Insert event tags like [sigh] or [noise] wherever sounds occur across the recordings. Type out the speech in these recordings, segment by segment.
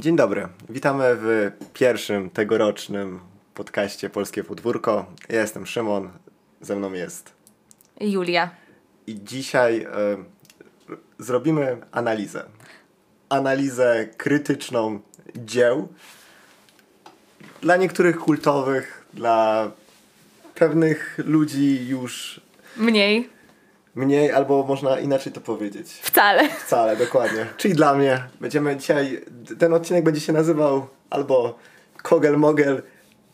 Dzień dobry. Witamy w pierwszym tegorocznym podcaście Polskie Podwórko. Ja jestem Szymon, ze mną jest Julia. I dzisiaj e, zrobimy analizę. Analizę krytyczną dzieł. Dla niektórych kultowych, dla pewnych ludzi już Mniej. Mniej, albo można inaczej to powiedzieć. Wcale. Wcale, dokładnie. Czyli dla mnie. Będziemy dzisiaj, ten odcinek będzie się nazywał albo Kogel Mogel,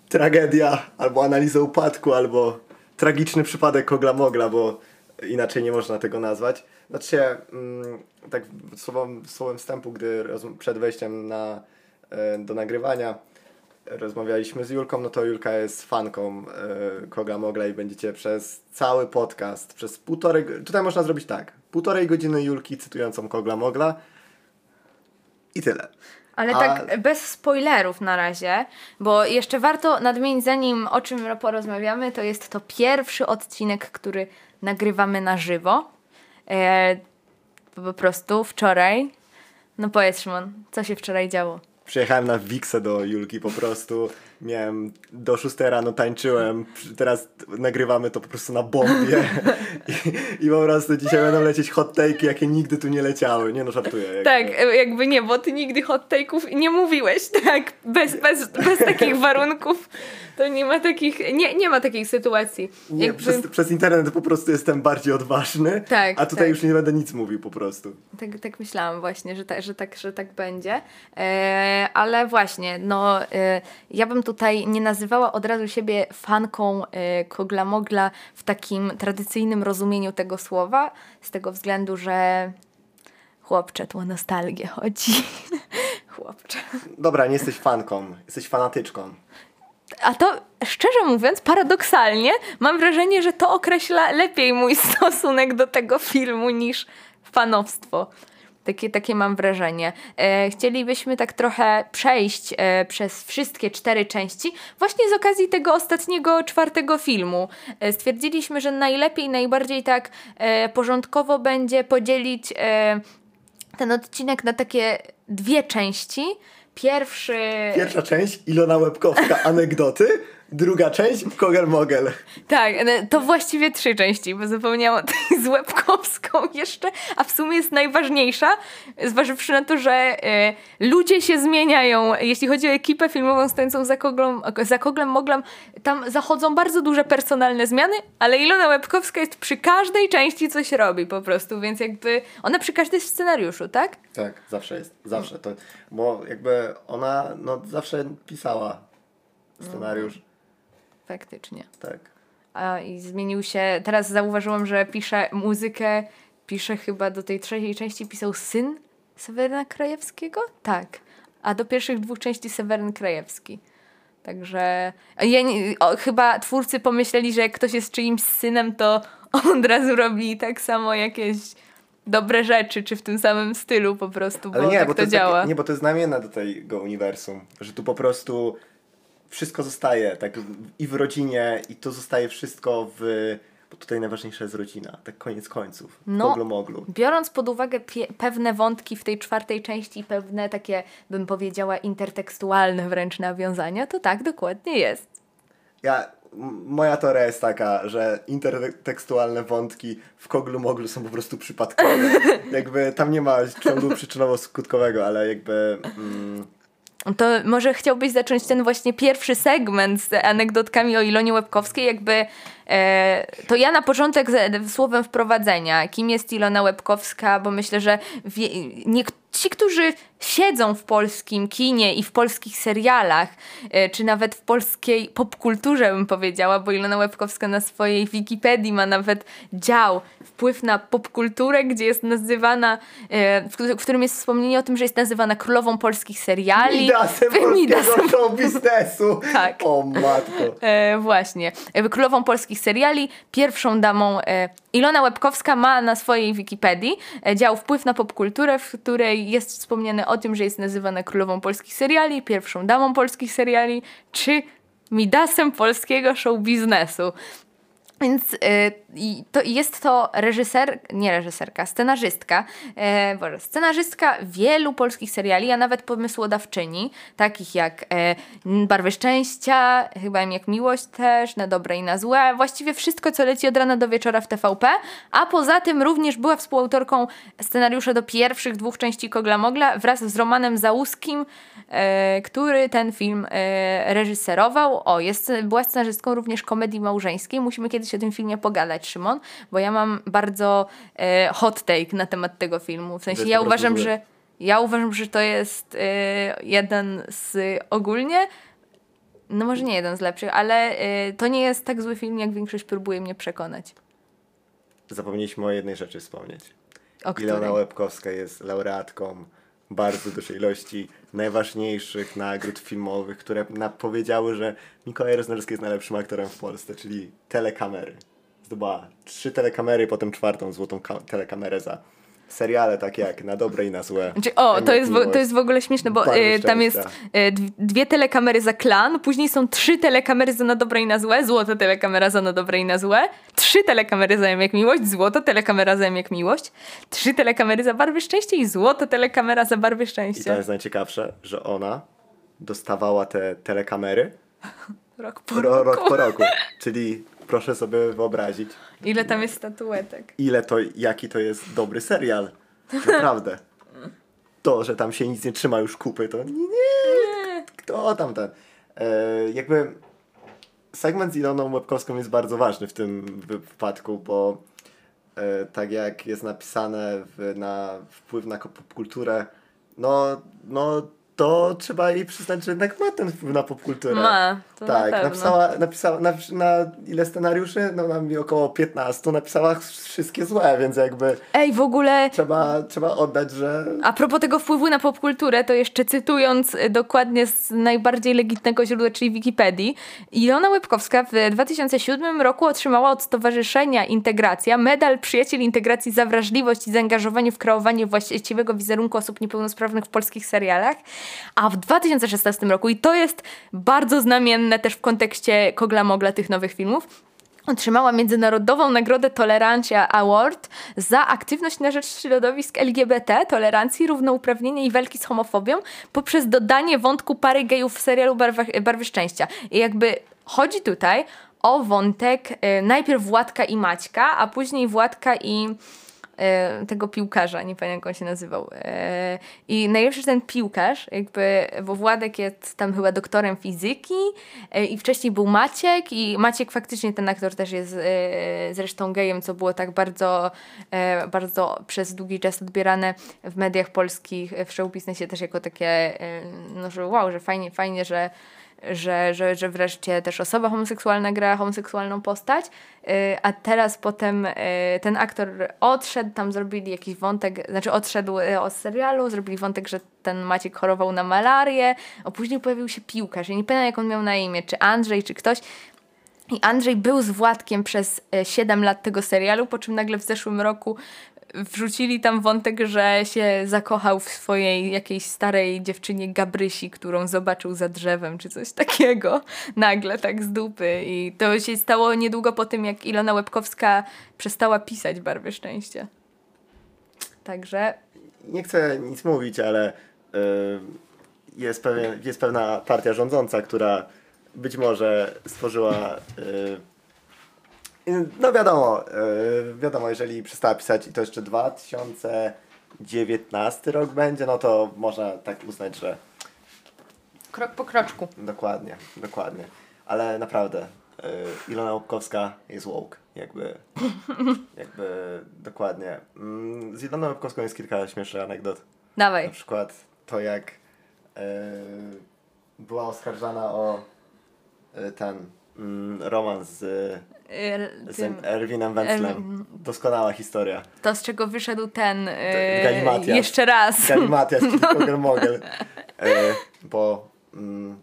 tragedia, albo analiza upadku, albo tragiczny przypadek Kogla Mogla, bo inaczej nie można tego nazwać. Znaczy się, mm, tak słowem, słowem wstępu, gdy roz- przed wejściem na, e, do nagrywania rozmawialiśmy z Julką, no to Julka jest fanką e, Koga Mogla i będziecie przez cały podcast, przez półtorej, tutaj można zrobić tak, półtorej godziny Julki cytującą Kogla Mogla i tyle. Ale A- tak bez spoilerów na razie, bo jeszcze warto nadmienić, zanim o czym porozmawiamy, to jest to pierwszy odcinek, który nagrywamy na żywo. E, po prostu wczoraj. No powiedz Szymon, co się wczoraj działo? Przyjechałem na Wixę do Julki po prostu, miałem do 6 rano tańczyłem, teraz nagrywamy to po prostu na bombie [laughs] I, i po prostu dzisiaj będą lecieć hot take'i, jakie nigdy tu nie leciały, nie no żartuję. jakby. Tak, jakby nie, bo ty nigdy hot take'ów nie mówiłeś, [laughs] tak, bez, bez, bez takich [laughs] warunków. To nie ma takich, nie, nie ma takiej sytuacji. Nie, Jakby- przez, przez internet po prostu jestem bardziej odważny, Tak, a tutaj tak. już nie będę nic mówił po prostu. Tak, tak myślałam właśnie, że, ta, że, tak, że tak będzie. E, ale właśnie, no e, ja bym tutaj nie nazywała od razu siebie fanką e, Kogla Mogla w takim tradycyjnym rozumieniu tego słowa, z tego względu, że chłopcze, tu o nostalgię chodzi. [laughs] chłopcze. Dobra, nie jesteś fanką, jesteś fanatyczką. A to szczerze mówiąc, paradoksalnie mam wrażenie, że to określa lepiej mój stosunek do tego filmu niż fanowstwo. Takie, takie mam wrażenie. E, chcielibyśmy tak trochę przejść e, przez wszystkie cztery części, właśnie z okazji tego ostatniego, czwartego filmu. E, stwierdziliśmy, że najlepiej, najbardziej tak e, porządkowo będzie podzielić e, ten odcinek na takie dwie części. Pierwszy. Pierwsza część, Ilona Łebkowska, anegdoty. Druga część, Kogel Mogel. Tak, e, to właściwie trzy części, bo zapomniałam o tej [laughs] z Łebkowską jeszcze, a w sumie jest najważniejsza, zważywszy na to, że e, ludzie się zmieniają. Jeśli chodzi o ekipę filmową stojącą za koglem, za koglem Moglam, tam zachodzą bardzo duże personalne zmiany, ale Ilona Łebkowska jest przy każdej części coś robi po prostu, więc jakby ona przy każdej scenariuszu, tak? Tak, zawsze jest, zawsze. To, bo jakby ona no, zawsze pisała scenariusz. Faktycznie. Tak. A, I zmienił się. Teraz zauważyłam, że pisze muzykę, pisze chyba do tej trzeciej części pisał syn Seweryna Krajewskiego? Tak. A do pierwszych dwóch części Seweryn Krajewski. Także ja nie, o, chyba twórcy pomyśleli, że jak ktoś jest czyimś synem, to [laughs] od razu robi tak samo jakieś dobre rzeczy, czy w tym samym stylu po prostu, bo Ale nie, tak bo to, to działa. Takie, nie, bo to jest znamienne do tego uniwersum, że tu po prostu wszystko zostaje tak i w rodzinie i to zostaje wszystko w... Bo tutaj najważniejsza jest rodzina, tak koniec końców. No. Moglu, moglu. Biorąc pod uwagę pewne wątki w tej czwartej części, pewne takie, bym powiedziała, intertekstualne wręcz nawiązania, to tak dokładnie jest. Ja, moja teoria jest taka, że intertekstualne wątki w Koglu Moglu są po prostu przypadkowe. [laughs] jakby tam nie ma ciągu przyczynowo-skutkowego, ale jakby... Mm, To może chciałbyś zacząć ten właśnie pierwszy segment z anegdotkami o Ilonie Łebkowskiej, jakby to ja na początek słowem wprowadzenia, kim jest Ilona Łebkowska, bo myślę, że wie, ci, którzy siedzą w polskim kinie i w polskich serialach, e, czy nawet w polskiej popkulturze bym powiedziała, bo Ilona Łebkowska na swojej Wikipedii ma nawet dział wpływ na popkulturę, gdzie jest nazywana, e, w, któ- w którym jest wspomnienie o tym, że jest nazywana królową polskich seriali. Midasem Midasem. polskiego biznesu! Tak. O matko. E, właśnie. E, Królową polskich seriali, pierwszą damą e, Ilona Łebkowska ma na swojej Wikipedii e, dział wpływ na popkulturę, w której jest wspomniane o tym, że jest nazywana królową polskich seriali, pierwszą damą polskich seriali, czy Midasem polskiego show biznesu. Więc y, to jest to reżyser, nie reżyserka, scenarzystka, e, Boże, scenarzystka wielu polskich seriali, a nawet pomysłodawczyni, takich jak e, Barwy Szczęścia, chyba jak Miłość też, Na Dobre i na Złe, właściwie wszystko, co leci od rana do wieczora w TVP, a poza tym również była współautorką scenariusza do pierwszych dwóch części Kogla Mogla wraz z Romanem Załuskim, e, który ten film reżyserował. O, jest, była scenarzystką również komedii małżeńskiej, musimy kiedyś o tym filmie pogadać, Szymon, bo ja mam bardzo e, hot take na temat tego filmu. W sensie ja uważam, że ja uważam, że to jest e, jeden z ogólnie no może nie jeden z lepszych, ale e, to nie jest tak zły film, jak większość próbuje mnie przekonać. Zapomnieliśmy o jednej rzeczy wspomnieć. O Ilona której? Łebkowska jest laureatką bardzo dużej ilości najważniejszych nagród filmowych, które na, powiedziały, że Mikołaj Roznerski jest najlepszym aktorem w Polsce, czyli telekamery. Zdobyła trzy telekamery, potem czwartą złotą ka- telekamerę za seriale takie jak Na Dobre i na Złe. Znaczy, o, to jest, w, to jest w ogóle śmieszne, bo e, tam jest szczęścia. dw- dwie telekamery za klan, później są trzy telekamery za na dobre i na złe, złota telekamera za na dobre i na złe, trzy telekamery za jak miłość, złota telekamera za jak miłość, trzy telekamery za barwy szczęścia i złota telekamera za barwy I to szczęścia. jest najciekawsze, że ona dostawała te telekamery [laughs] Rok po ro, roku. rok po roku. Czyli proszę sobie wyobrazić, Ile tam jest statuetek. ile to, jaki to jest dobry serial. Naprawdę. To, że tam się nic nie trzyma już kupy, to nie, nie. Kto tam ten? E, jakby segment z Iloną Łebkowską jest bardzo ważny w tym wypadku, bo e, tak jak jest napisane w, na wpływ na popkulturę, no, no to trzeba jej przyznać, że jednak ma ten wpływ na popkulturę. Ma, to na tak, pewno. napisała, napisała na, na ile scenariuszy? No na mi około 15, napisała wszystkie złe, więc jakby Ej, w ogóle trzeba, trzeba oddać, że A propos tego wpływu na popkulturę, to jeszcze cytując y, dokładnie z najbardziej legitnego źródła, czyli Wikipedii, Ilona Łebkowska w 2007 roku otrzymała od Stowarzyszenia Integracja medal Przyjaciel Integracji za wrażliwość i zaangażowanie w kreowanie właściwego wizerunku osób niepełnosprawnych w polskich serialach, a w 2016 roku, i to jest bardzo znamienne też w kontekście Kogla Mogla tych nowych filmów, Otrzymała Międzynarodową Nagrodę Tolerancja Award za aktywność na rzecz środowisk LGBT, tolerancji, równouprawnienia i walki z homofobią poprzez dodanie wątku pary gejów w serialu Barwa, Barwy Szczęścia. I jakby chodzi tutaj o wątek e, najpierw Władka i Maćka, a później Władka i tego piłkarza, nie pamiętam jak on się nazywał. E, I najlepszy, ten piłkarz, jakby, bo Władek jest tam chyba doktorem fizyki e, i wcześniej był Maciek i Maciek faktycznie, ten aktor też jest e, zresztą gejem, co było tak bardzo, e, bardzo przez długi czas odbierane w mediach polskich, w show też jako takie, e, no że wow, że fajnie, fajnie, że że, że, że wreszcie też osoba homoseksualna gra homoseksualną postać, yy, a teraz potem yy, ten aktor odszedł, tam zrobili jakiś wątek, znaczy odszedł yy, od serialu, zrobili wątek, że ten Maciek chorował na malarię, a później pojawił się piłkarz, ja nie pamiętam jak on miał na imię, czy Andrzej, czy ktoś, i Andrzej był z Władkiem przez e, 7 lat tego serialu, po czym nagle w zeszłym roku wrzucili tam wątek, że się zakochał w swojej jakiejś starej dziewczynie Gabrysi, którą zobaczył za drzewem, czy coś takiego. [laughs] Nagle tak z dupy. I to się stało niedługo po tym, jak Ilona Łebkowska przestała pisać Barwy Szczęścia. Także nie chcę nic mówić, ale y, jest, pewien, jest pewna partia rządząca, która być może stworzyła. y, no wiadomo, y, wiadomo, jeżeli przestała pisać i to jeszcze 2019 rok będzie, no to można tak uznać, że krok po kroczku. dokładnie, dokładnie. Ale naprawdę, y, Ilona Łupkowska jest woke, jakby, [laughs] jakby dokładnie. Mm, Z Iloną Łupkowską jest kilka śmiesznych anegdot. Dawaj. Na przykład to, jak e, była oskarżana o e, ten mm, romans z, Y, z tym- Erwinem Wenzlem. Doskonała historia. To, z czego wyszedł ten. Te- Yy, Galimatias. jeszcze raz. Galimatias, [laughs] Kogel Mogel. E, bo mm,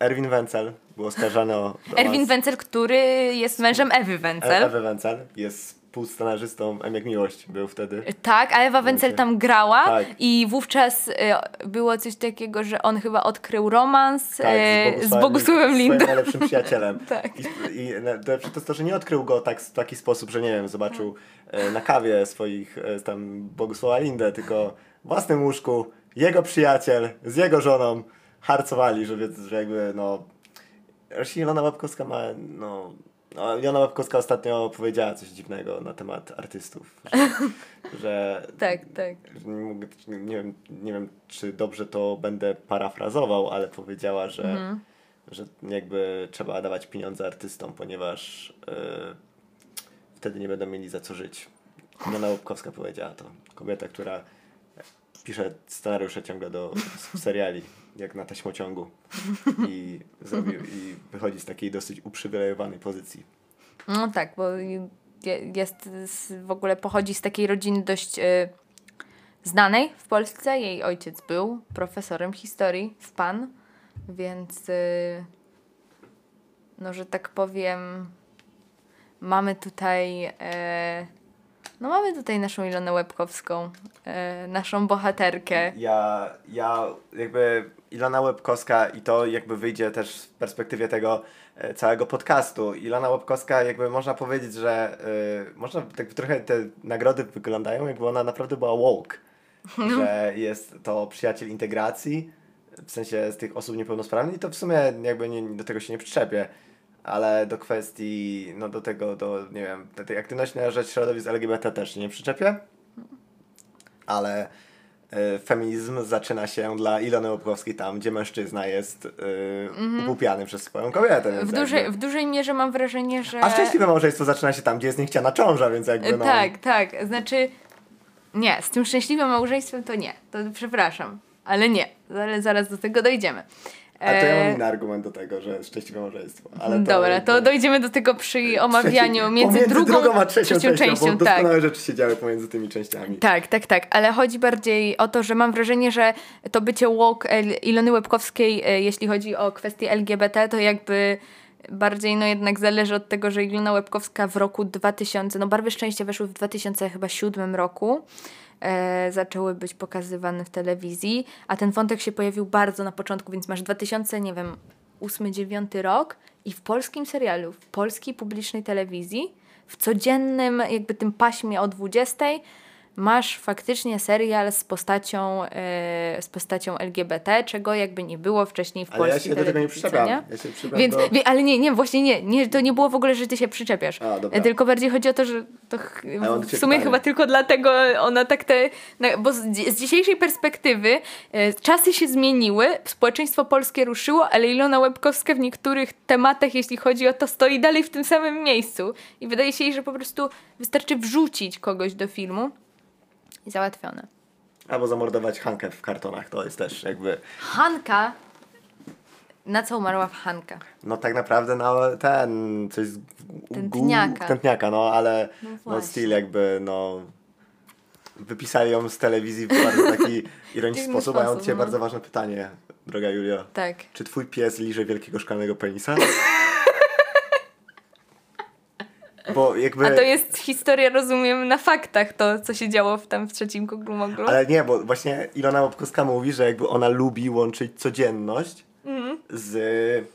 Erwin Wenzel był oskarżany o romans Erwin Wenzel, który jest mężem Ewy E- Wenzel. Ewy Wenzel. Jest współscenarzystą M jak Miłość był wtedy. Tak, a Ewa Wencel tam grała Tak. i wówczas e, było coś takiego, że on chyba odkrył romans Tak, z Bogusławem swoim Lindą. najlepszym [laughs] przyjacielem. Tak. I, i najlepsze to jest to, że nie odkrył go tak, w taki sposób, że nie wiem, zobaczył e, na kawie swoich e, tam Bogusława Lindę, tylko w własnym łóżku, jego przyjaciel z jego żoną harcowali, że, że jakby no... Właśnie Ilona Łapkowska ma, no... No, Ilona Łapkowska ostatnio powiedziała coś dziwnego na temat artystów, że, [laughs] że Tak, tak. nie, nie, wiem, nie wiem, czy dobrze to będę parafrazował, ale powiedziała, że, Mhm. że jakby trzeba dawać pieniądze artystom, ponieważ e, wtedy nie będą mieli za co żyć. Ilona Łupkowska powiedziała to. Kobieta, która pisze scenariusze ciągle do seriali, jak na taśmociągu i, [laughs] zrobi, i wychodzi z takiej dosyć uprzywilejowanej pozycji. No tak, bo je- jest w ogóle pochodzi z takiej rodziny dość e, znanej w Polsce. Jej ojciec był profesorem historii w PAN, więc e, no, że tak powiem mamy tutaj e, no mamy tutaj naszą Ilonę Łebkowską, e, naszą bohaterkę. Ja, ja jakby Ilona Łebkowska i to jakby wyjdzie też w perspektywie tego e, całego podcastu. Ilona Łebkowska jakby można powiedzieć, że e, można tak trochę te nagrody wyglądają jakby ona naprawdę była woke. [laughs] Że jest to przyjaciel integracji, w sensie z tych osób niepełnosprawnych i to w sumie jakby nie, do tego się nie przyczepię. Ale do kwestii, no do tego, do, nie wiem, do tej aktywności na rzecz środowisk LGBT też się nie przyczepię. Ale feminizm zaczyna się dla Ilony Łopkowskiej tam, gdzie mężczyzna jest y, upupiany przez swoją kobietę. W dużej, w dużej mierze mam wrażenie, że... A szczęśliwe małżeństwo zaczyna się tam, gdzie jest niechciana ciąża, więc jakby no... Tak, tak. Znaczy, nie, z tym szczęśliwym małżeństwem to nie. To przepraszam, ale nie. Ale zaraz do tego dojdziemy. A to ja mam E, inny argument do tego, że szczęśliwe małżeństwo. Ale to, Dobra, to dojdziemy do tego przy omawianiu między, pomiędzy drugą, a trzecią, częścią, bo tak. doskonałe rzeczy się działy pomiędzy tymi częściami. Tak, tak, tak, ale chodzi bardziej o to, że mam wrażenie, że to bycie woke El- Ilony Łebkowskiej, e, jeśli chodzi o kwestie LGBT, to jakby bardziej no jednak zależy od tego, że Ilona Łebkowska w roku 2000, no Barwy Szczęścia weszły w 2007 roku, e, zaczęły być pokazywane w telewizji, a ten wątek się pojawił bardzo na początku, więc masz 2000, nie wiem, 8-9 rok i w polskim serialu, w polskiej publicznej telewizji, w codziennym jakby tym paśmie o 20 masz faktycznie serial z postacią, e, z postacią LGBT, czego jakby nie było wcześniej w Ale ja polskiej się do tego nie przyczepiam. Ja Więc, do... wie, ale nie, nie, właśnie nie, nie, to nie było w ogóle, że ty się przyczepiasz. A, dobra. Tylko bardziej chodzi o to, że to ch- ja w sumie pytanie. chyba tylko dlatego ona tak te, na, bo z, z dzisiejszej perspektywy e, czasy się zmieniły, społeczeństwo polskie ruszyło, ale Ilona Łebkowska w niektórych tematach, jeśli chodzi o to, stoi dalej w tym samym miejscu. I wydaje się jej, że po prostu wystarczy wrzucić kogoś do filmu i załatwione. Albo zamordować Hankę w kartonach, to jest też jakby... Hanka, na co umarła w Hanka? No tak naprawdę no ten, coś z... Tętniaka. Tętniaka, no ale No no, jakby no... Wypisali ją z telewizji w bardzo taki [laughs] ironiczny sposób, a ja mam no. bardzo ważne pytanie, droga Julio. Tak. Czy twój pies liże wielkiego szklanego penisa? [laughs] Bo jakby... A to jest historia, rozumiem, na faktach, to co się działo w, tam w trzecim kuglu moglu. Ale nie, bo właśnie Ilona Łapkowska mówi, że jakby ona lubi łączyć codzienność Mhm. z...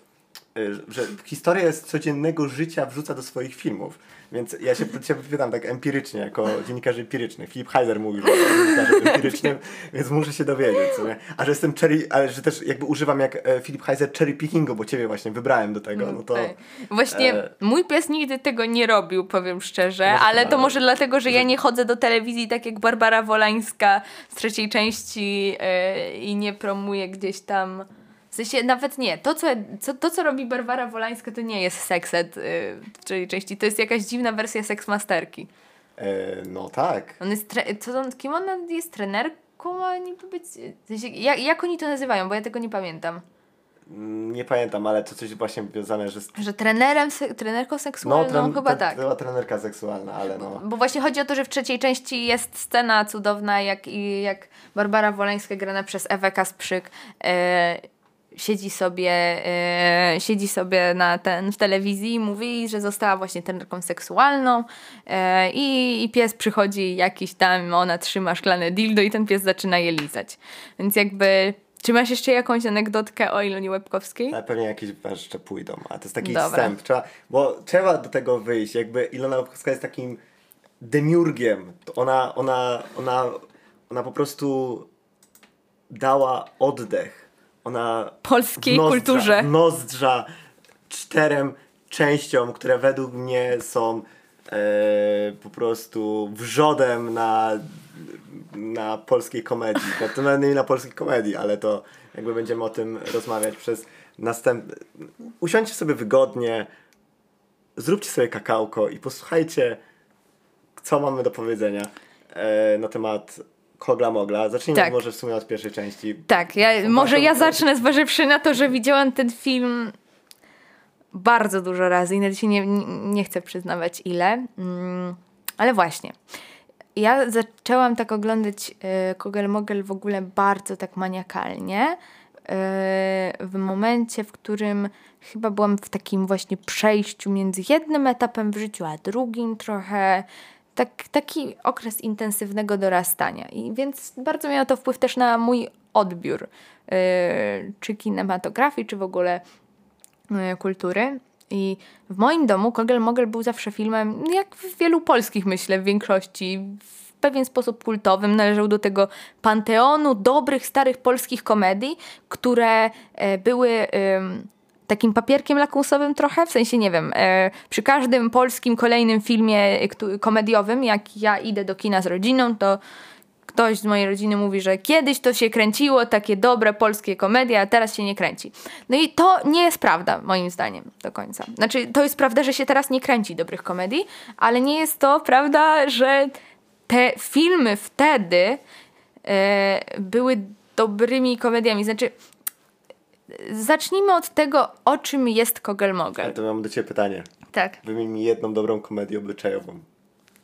y, że historię z codziennego życia wrzuca do swoich filmów. Więc ja się cię pytam tak empirycznie, jako dziennikarz empiryczny. Filip Heiser mówi, że jestem dziennikarzem [laughs] empirycznym, więc muszę się dowiedzieć. Co nie? A że jestem cherry, ale że też jakby używam jak e, Filip Heiser cherry pickingu, bo ciebie właśnie wybrałem do tego, no to... Tak. Właśnie e, mój pies nigdy tego nie robił, powiem szczerze, Może ale to- to może dlatego, że ja że- nie chodzę do telewizji tak jak Barbara Wolańska z trzeciej części e, i nie promuję gdzieś tam. W sensie nawet nie. To co, co, to, co robi Barbara Wolańska, to nie jest sekset w trzeciej części. To jest jakaś dziwna wersja seksmasterki. E, no tak. On jest tre- co on, kim ona jest trenerką? Ma niby być. W sensie, jak, jak oni to nazywają? Bo ja tego nie pamiętam. Mm, Nie pamiętam, ale to coś właśnie związane, że... z- Że trenerem, se- trenerką No, seksualną? tren, chyba tak. To była trenerka seksualna, ale no... Bo właśnie chodzi o to, że w trzeciej części jest scena cudowna, jak, jak Barbara Woleńska grana przez Ewę Kasprzyk e, siedzi sobie, e, siedzi sobie na ten, w telewizji i mówi, że została właśnie trenerką seksualną e, i, i pies przychodzi jakiś tam, ona trzyma szklane dildo i ten pies zaczyna je lizać. Więc jakby... Czy masz jeszcze jakąś anegdotkę o Ilonie Łebkowskiej? Ale pewnie jakieś jeszcze pójdą, a to jest taki Dobra. wstęp. Trzeba, bo trzeba do tego wyjść. Jakby Ilona Łebkowska jest takim demiurgiem. Ona, ona, ona, ona po prostu dała oddech. Ona Polskiej nozdrza- kulturze. Nozdrza czterem częściom, które według mnie są e, po prostu wrzodem na, na polskiej komedii. Na, to nawet nie na polskiej komedii, ale to jakby będziemy o tym rozmawiać przez następny... Usiądźcie sobie wygodnie, zróbcie sobie kakałko i posłuchajcie, co mamy do powiedzenia e, na temat Kogla Mogla. Zacznijmy Tak. może w sumie od pierwszej części. Tak, ja, może ja zacznę zważywszy na to, że widziałam ten film bardzo dużo razy i się nie, nie, nie chcę przyznawać ile. Mm, ale właśnie. Ja zaczęłam tak oglądać y, Kogel Mogel w ogóle bardzo tak maniakalnie. y, w momencie, w którym chyba byłam w takim właśnie przejściu między jednym etapem w życiu, a drugim trochę. Tak, taki okres intensywnego dorastania. I więc bardzo miało to wpływ też na mój odbiór, y, czy kinematografii, czy w ogóle y, kultury. I w moim domu Kogel Mogel był zawsze filmem, jak w wielu polskich, myślę, w większości, w pewien sposób kultowym. Należał do tego panteonu dobrych, starych polskich komedii, które e, były takim papierkiem lakmusowym trochę, w sensie, nie wiem, e, przy każdym polskim kolejnym filmie e, komediowym, jak ja idę do kina z rodziną, to ktoś z mojej rodziny mówi, że kiedyś to się kręciło, takie dobre polskie komedie, a teraz się nie kręci. No i to nie jest prawda, moim zdaniem, do końca. Znaczy, to jest prawda, że się teraz nie kręci dobrych komedii, ale nie jest to prawda, że te filmy wtedy e, były dobrymi komediami. Znaczy, zacznijmy od tego, o czym jest Kogel Ale Mogel. to mam do Ciebie pytanie. Tak, Wymień mi jedną dobrą komedię obyczajową.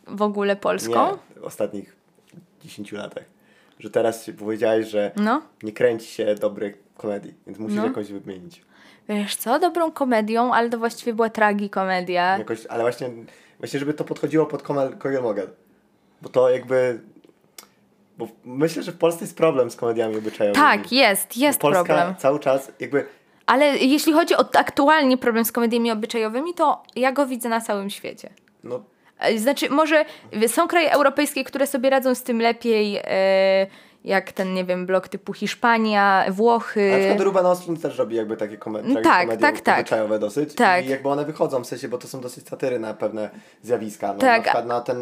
w ogóle polską. Nie, w ostatnich 10 latach. Że teraz się powiedziałeś, że No. nie kręci się dobrych komedii, więc musisz No. jakąś wymienić. Wiesz co, dobrą komedią, ale to właściwie była tragikomedia. Jakoś, ale właśnie, właśnie, żeby to podchodziło pod Kogel Kogel Mogel. Bo to jakby... Bo myślę, że w Polsce jest problem z komediami obyczajowymi. Tak, jest, jest Polska problem. cały czas jakby... Ale jeśli chodzi o aktualnie problem z komediami obyczajowymi, to ja go widzę na całym świecie. No, E, Znaczy, może są kraje europejskie, które sobie radzą z tym lepiej, e, jak ten, nie wiem, blok typu Hiszpania, Włochy. Na przykład Ruben też robi jakby takie kome- Tak, tragikomedie tak, tak. obyczajowe dosyć. Tak. I jakby one wychodzą, w sensie, bo to są dosyć satyry na pewne zjawiska. No, Tak. Na przykład na ten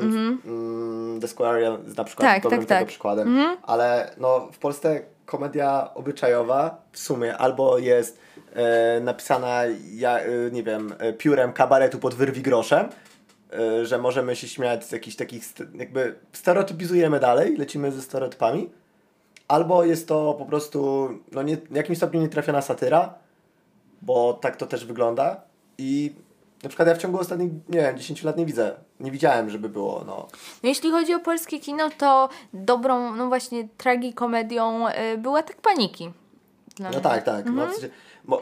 mm, The Square na przykład Tak, dobrym tak, tego tak. przykładem. Ale no, w Polsce komedia obyczajowa w sumie albo jest e, napisana, ja, e, nie wiem, e, piórem kabaretu pod wyrwi groszem, e, że możemy się śmiać z jakichś takich, jakby stereotypizujemy dalej, lecimy ze stereotypami. Albo jest to po prostu no nie, w jakimś stopniu nietrafiona satyra, bo tak to też wygląda. I na przykład ja w ciągu ostatnich, nie wiem, 10 lat nie widzę, nie widziałem, żeby było, no. No, jeśli chodzi o polskie kino, to dobrą, no właśnie, tragikomedią y, była tak paniki. No mnie. tak, tak. No, w sensie, mo,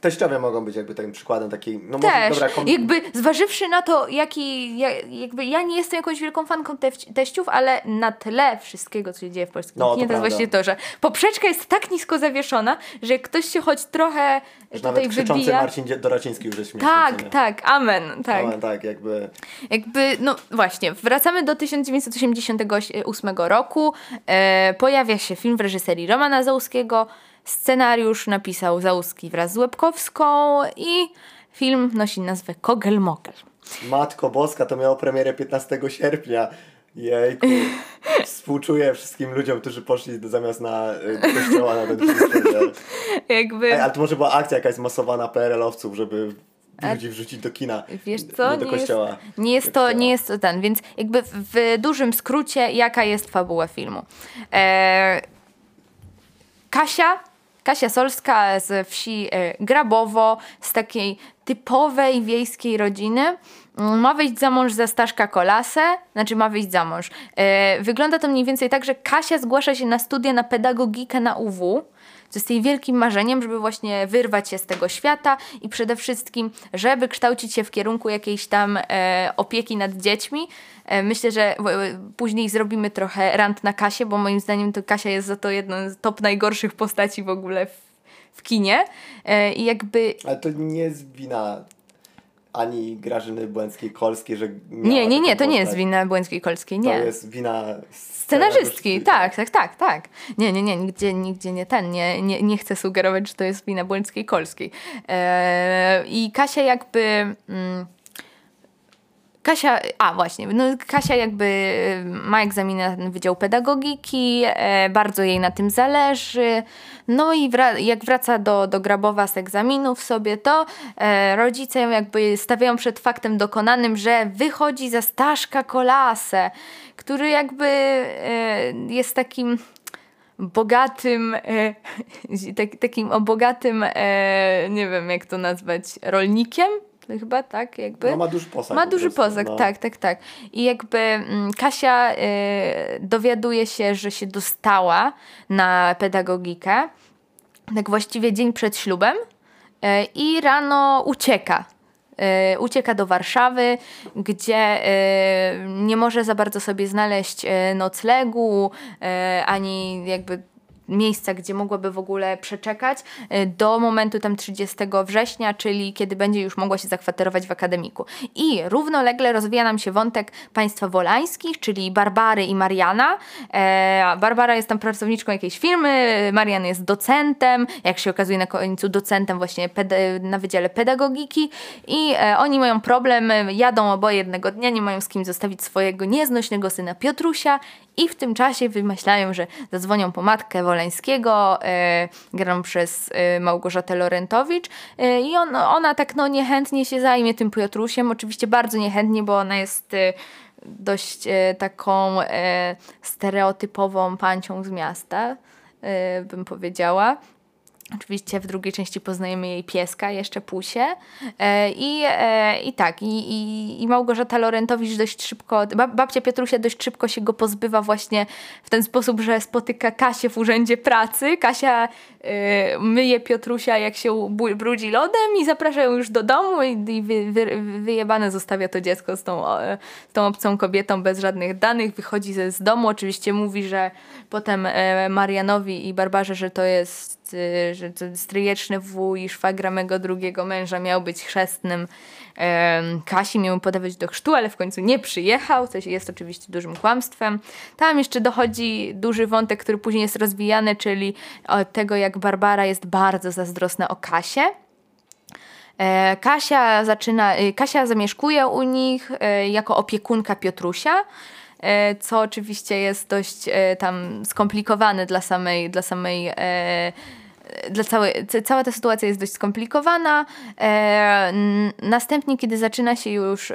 teściowie mogą być jakby takim przykładem takiej, no może, Też, dobra, kom- jakby zważywszy na to, jaki, ja, jakby ja nie jestem jakąś wielką fanką tef- teściów, ale na tle wszystkiego, co się dzieje w polskim No, to kinie, to, jest właśnie to, że poprzeczka jest tak nisko zawieszona, że ktoś się choć trochę że tutaj nawet krzyczący wybija... Marcin Dorociński już jest śmieszny. Tak, tak, amen, tak. No, tak, jakby, Jakby, no właśnie, wracamy do 1988 roku. E, pojawia się film w reżyserii Romana Załuskiego. Scenariusz napisał Załuski wraz z Łebkowską i film nosi nazwę Kogel Mogel. Matko Boska to miało premierę 15 sierpnia. Jejku. [laughs] Współczuję wszystkim ludziom, którzy poszli zamiast na do kościoła na ten film. Jakby, Ej, ale to może była akcja jakaś zmasowana PRL-owców, żeby ludzi wrzucić do kina. wiesz co, Nie do nie jest, kościoła. nie jest to, nie jest to ten, więc jakby w, w dużym skrócie, jaka jest fabuła filmu. E, Kasia, Kasia Solska z wsi e, Grabowo, z takiej typowej wiejskiej rodziny, mm, ma wyjść za mąż za Staszka Kolasę, znaczy ma wyjść za mąż. E, wygląda to mniej więcej tak, że Kasia zgłasza się na studia na pedagogikę na UW, To jest jej wielkim marzeniem, żeby właśnie wyrwać się z tego świata i przede wszystkim, żeby kształcić się w kierunku jakiejś tam e, opieki nad dziećmi. E, myślę, że później zrobimy trochę rant na Kasie, bo moim zdaniem to Kasia jest za to jedną z top najgorszych postaci w ogóle w, w kinie. E, I jakby... Ale to nie jest wina ani Grażyny Błęckiej-Kolskiej, że Nie, nie, nie, to nie jest wina Błęckiej-Kolskiej, nie. To jest wina scenarzystki, tak, tak, tak, tak. Nie, nie, nie, nigdzie, nigdzie nie ten, nie, nie, nie chcę sugerować, że to jest wina Błęckiej-Kolskiej. Eee, I Kasia jakby... Mm, Kasia, a właśnie, no Kasia jakby y, ma egzamin na Wydział Pedagogiki, e, bardzo jej na tym zależy. No i wra jak wraca do, do Grabowa z egzaminów sobie, to e, rodzice jakby stawiają przed faktem dokonanym, że wychodzi za Staszka Kolasę, który jakby e, jest takim bogatym, [laughs] tak, takim o bogatym, nie wiem jak to nazwać, rolnikiem, chyba, tak? Jakby. No, ma duży posag. Ma duży posag, no. tak, tak, tak. I jakby mm, Kasia y, dowiaduje się, że się dostała na pedagogikę, tak właściwie dzień przed ślubem y, i rano ucieka. Y, ucieka do Warszawy, gdzie nie może za bardzo sobie znaleźć noclegu, ani jakby miejsca, gdzie mogłaby w ogóle przeczekać y, do momentu tam 30 września, czyli kiedy będzie już mogła się zakwaterować w akademiku. I równolegle rozwija nam się wątek państwa wolańskich, czyli Barbary i Mariana. E, Barbara jest tam pracowniczką jakiejś firmy, Marian jest docentem, jak się okazuje na końcu docentem właśnie na Wydziale Pedagogiki i e, oni mają problem, jadą oboje jednego dnia, nie mają z kim zostawić swojego nieznośnego syna Piotrusia i w tym czasie wymyślają, że zadzwonią po matkę Woleńskiego, e, graną przez e, Małgorzatę Lorentowicz e, i on, ona tak no niechętnie się zajmie tym Piotrusiem, oczywiście bardzo niechętnie, bo ona jest dość taką stereotypową pancią z miasta, bym powiedziała. Oczywiście w drugiej części poznajemy jej pieska, jeszcze Pusie. E, I, e, i tak, i, i, i Małgorzata Lorentowicz dość szybko, babcia Piotrusia dość szybko się go pozbywa właśnie w ten sposób, że spotyka Kasię w urzędzie pracy. Kasia e, myje Piotrusia, jak się brudzi lodem i zaprasza ją już do domu i, i wy, wy, wyjebane zostawia to dziecko z tą, z tą obcą kobietą bez żadnych danych. Wychodzi z, domu, oczywiście mówi, że potem Marianowi i Barbarze, że to jest Y, że to stryjeczny wuj szwagra mego drugiego męża miał być chrzestnym Kasi, miał podawać do chrztu, ale w końcu nie przyjechał, co jest oczywiście dużym kłamstwem. Tam jeszcze dochodzi duży wątek, który później jest rozwijany, czyli tego, jak Barbara jest bardzo zazdrosna o Kasię. E, Kasia zaczyna, y, Kasia zamieszkuje u nich e, jako opiekunka Piotrusia, e, co oczywiście jest dość tam skomplikowane dla samej, dla samej dla całej, cała ta sytuacja jest dość skomplikowana. E, następnie, kiedy zaczyna się już e,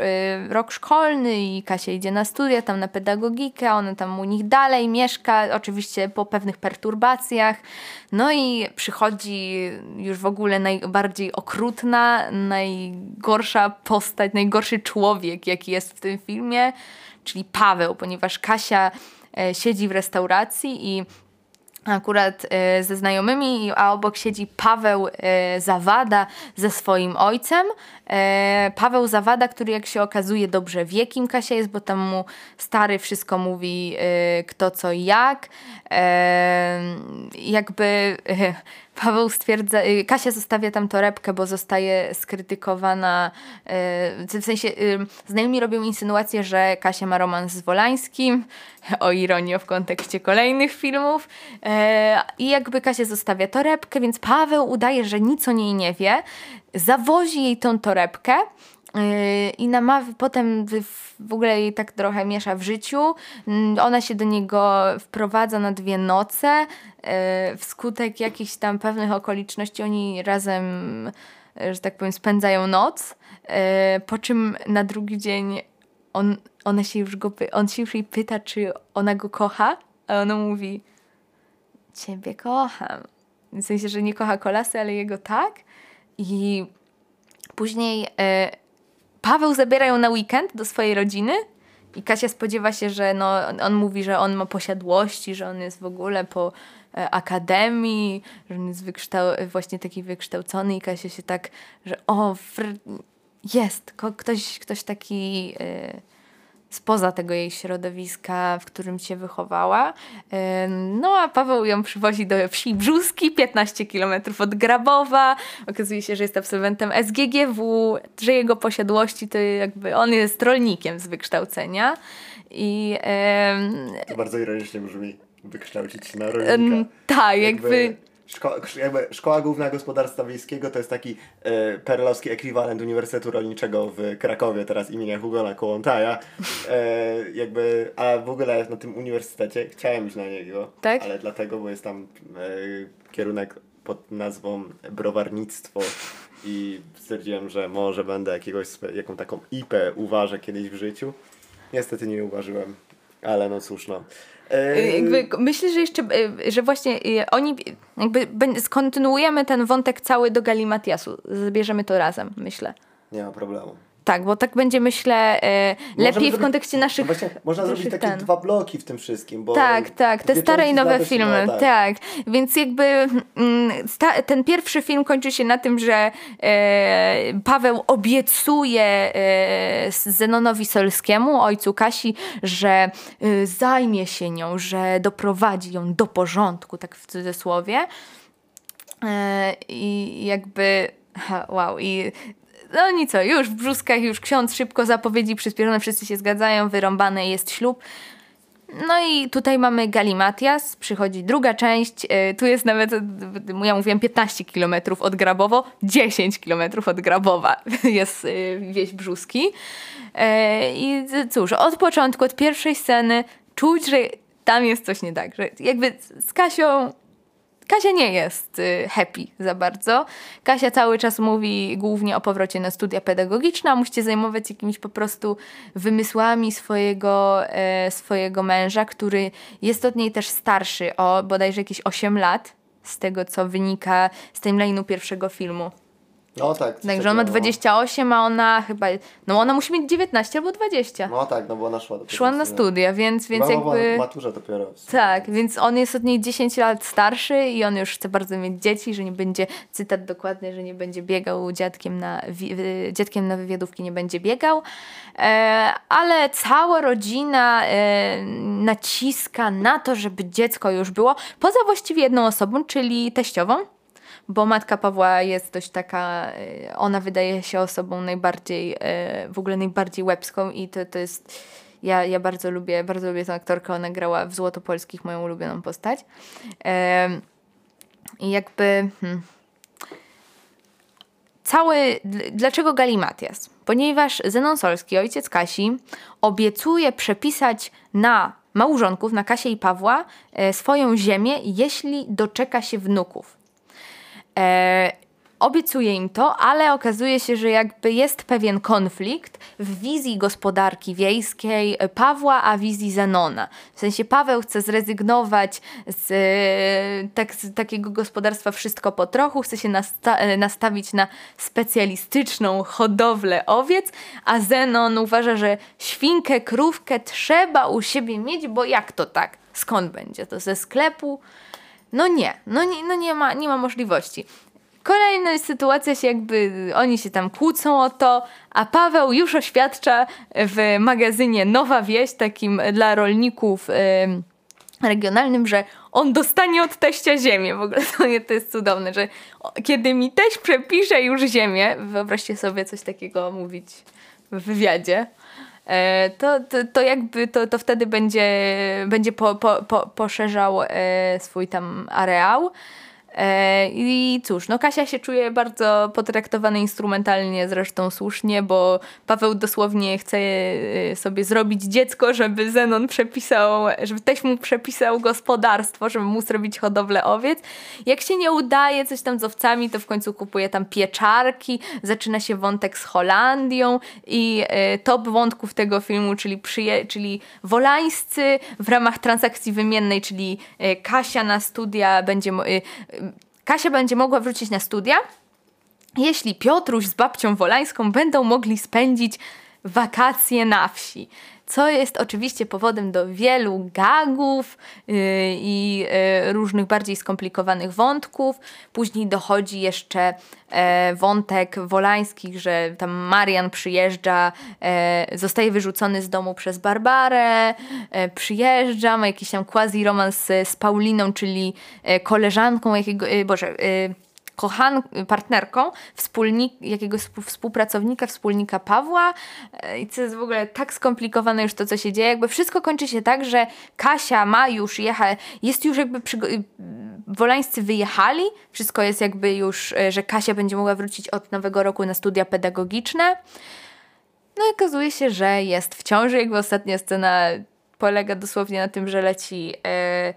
rok szkolny i Kasia idzie na studia, tam na pedagogikę, ona tam u nich dalej mieszka, oczywiście po pewnych perturbacjach. No i przychodzi już w ogóle najbardziej okrutna, najgorsza postać, najgorszy człowiek, jaki jest w tym filmie, czyli Paweł, ponieważ Kasia e, siedzi w restauracji i akurat e, ze znajomymi, a obok siedzi Paweł e, Zawada ze swoim ojcem. E, Paweł Zawada, który jak się okazuje dobrze wie, kim Kasia jest, bo tam mu stary wszystko mówi kto co jak. Jakby Paweł stwierdza, y, Kasia zostawia tam torebkę, bo zostaje skrytykowana, y, w sensie y, znajomi robią insynuację, że Kasia ma romans z Wolańskim, o ironię w kontekście kolejnych filmów. I jakby Kasia zostawia torebkę, więc Paweł udaje, że nic o niej nie wie, zawozi jej tą torebkę, i namawi, potem w ogóle jej tak trochę miesza w życiu. Mm, ona się do niego wprowadza na dwie noce. Y, wskutek jakichś tam pewnych okoliczności oni razem, y, że tak powiem, spędzają noc. Po czym na drugi dzień on, ona się już go, on się już jej pyta, czy ona go kocha, a ona mówi ciebie kocham. W sensie, że nie kocha kolasy, ale jego tak. I później Paweł zabiera ją na weekend do swojej rodziny i Kasia spodziewa się, że no, on mówi, że on ma posiadłości, że on jest w ogóle po e, akademii, że on jest wykształ- właśnie taki wykształcony i Kasia się tak, że o, jest ktoś, ktoś taki... E, spoza tego jej środowiska, w którym się wychowała. No a Paweł ją przywozi do wsi Brzuski, 15 km od Grabowa. Okazuje się, że jest absolwentem SGGW, że jego posiadłości to jakby on jest rolnikiem z wykształcenia. I, to bardzo ironicznie brzmi wykształcić się na rolnika. tak, jakby, jakby Szko jakby Szkoła Główna Gospodarstwa Wiejskiego to jest taki e, perlowski ekwiwalent Uniwersytetu Rolniczego w Krakowie, teraz imienia Hugona Kołątaja. E, jakby, a w ogóle na tym uniwersytecie chciałem iść na niego, tak? ale dlatego, bo jest tam e, kierunek pod nazwą browarnictwo i stwierdziłem, że może będę jakiegoś, jaką taką IP uważę kiedyś w życiu. Niestety nie uważyłem, ale no cóż no. Y, jakby myślę, że jeszcze, y, że właśnie oni jakby skontynuujemy ten wątek cały do Galimatiasu. Zabierzemy to razem, myślę. Nie ma problemu. Tak, bo tak będzie myślę e, lepiej w kontekście naszych. No właśnie, można zrobić takie ten. dwa bloki w tym wszystkim. Bo tak, tak, te stare i nowe filmy. No, tak. tak. Więc jakby mm, sta, ten pierwszy film kończy się na tym, że e, Paweł obiecuje e, Zenonowi Solskiemu, ojcu Kasi, że zajmie się nią, że doprowadzi ją do porządku, tak w cudzysłowie. I jakby. Wow, i no nic, co, już w brzuskach, już ksiądz szybko zapowiedzi przyspieszone, wszyscy się zgadzają, wyrąbane jest ślub. No i tutaj mamy Galimatias, przychodzi druga część, yy, tu jest nawet, ja mówiłam 15 km od Grabowo, 10 km od Grabowa [laughs] jest yy, wieś Brzuski. I cóż, od początku, od pierwszej sceny czuć, że tam jest coś nie tak, że jakby z Kasią Kasia nie jest y, happy za bardzo. Kasia cały czas mówi głównie o powrocie na studia pedagogiczne, a musicie zajmować jakimiś po prostu wymysłami swojego, e, swojego męża, który jest od niej też starszy o bodajże jakieś 8 lat, z tego co wynika z timeline'u pierwszego filmu. No tak. Także on ma 28, a ona chyba. No ona musi mieć 19 albo 20. No tak, no bo ona szła Szła na studia, więc, więc jakby. maturze dopiero. Tak, więc on jest od niej 10 lat starszy i on już chce bardzo mieć dzieci, że nie będzie, cytat dokładny, że nie będzie biegał dziadkiem na, dziadkiem na wywiadówki, nie będzie biegał. E, ale cała rodzina e, naciska na to, żeby dziecko już było, poza właściwie jedną osobą, czyli teściową bo matka Pawła jest dość taka, e, ona wydaje się osobą najbardziej, e, w ogóle najbardziej łebską i to, to jest, ja, ja bardzo lubię, bardzo lubię tę aktorkę, ona grała w Złotopolskich moją ulubioną postać. I jakby... Hmm, cały, dlaczego Galimatias? Ponieważ Zenon Solski, ojciec Kasi, obiecuje przepisać na małżonków, na Kasię i Pawła, e, swoją ziemię, jeśli doczeka się wnuków. E, obiecuje im to, ale okazuje się, że jakby jest pewien konflikt w wizji gospodarki wiejskiej Pawła, a wizji Zenona. W sensie Paweł chce zrezygnować z, tak, z takiego gospodarstwa wszystko po trochu, chce się nasta nastawić na specjalistyczną hodowlę owiec, a Zenon uważa, że świnkę, krówkę trzeba u siebie mieć, bo jak to tak? Skąd będzie? To ze sklepu? No nie, no nie, no nie, ma, nie ma możliwości. Kolejna sytuacja się jakby, oni się tam kłócą o to, a Paweł już oświadcza w magazynie Nowa Wieś, takim dla rolników yy, regionalnym, że on dostanie od teścia ziemię. W ogóle to, to jest cudowne, że kiedy mi teść przepisze już ziemię, wyobraźcie sobie coś takiego mówić w wywiadzie, to, to, to jakby to, to wtedy będzie, będzie po, po, po, poszerzał e, swój tam areał. E, I cóż, no Kasia się czuje bardzo potraktowana instrumentalnie, zresztą słusznie, bo Paweł dosłownie chce e, sobie zrobić dziecko, żeby Zenon przepisał, żeby też mu przepisał gospodarstwo, żeby mu zrobić hodowlę owiec. Jak się nie udaje coś tam z owcami, to w końcu kupuje tam pieczarki, zaczyna się wątek z Holandią i e, top wątków tego filmu, czyli, przyje, czyli Wolańscy w ramach transakcji wymiennej, czyli Kasia na studia będzie Kasia będzie mogła wrócić na studia, jeśli Piotruś z babcią Wolańską będą mogli spędzić wakacje na wsi. Co jest oczywiście powodem do wielu gagów yy, i yy, różnych bardziej skomplikowanych wątków. Później dochodzi jeszcze e, wątek Wolańskich, że tam Marian przyjeżdża, e, zostaje wyrzucony z domu przez Barbarę, e, przyjeżdża, ma jakiś tam quasi romans z, z Pauliną, czyli koleżanką jakiego, boże, kochan, partnerką wspólnik, jakiegoś współpracownika, wspólnika Pawła e, i co jest w ogóle tak skomplikowane już to, co się dzieje. Jakby wszystko kończy się tak, że Kasia ma już jechać, jest już jakby Wolańscy wyjechali, wszystko jest jakby już, e, że Kasia będzie mogła wrócić od nowego roku na studia pedagogiczne. No i okazuje się, że jest w ciąży. Jakby ostatnia scena polega dosłownie na tym, że leci e,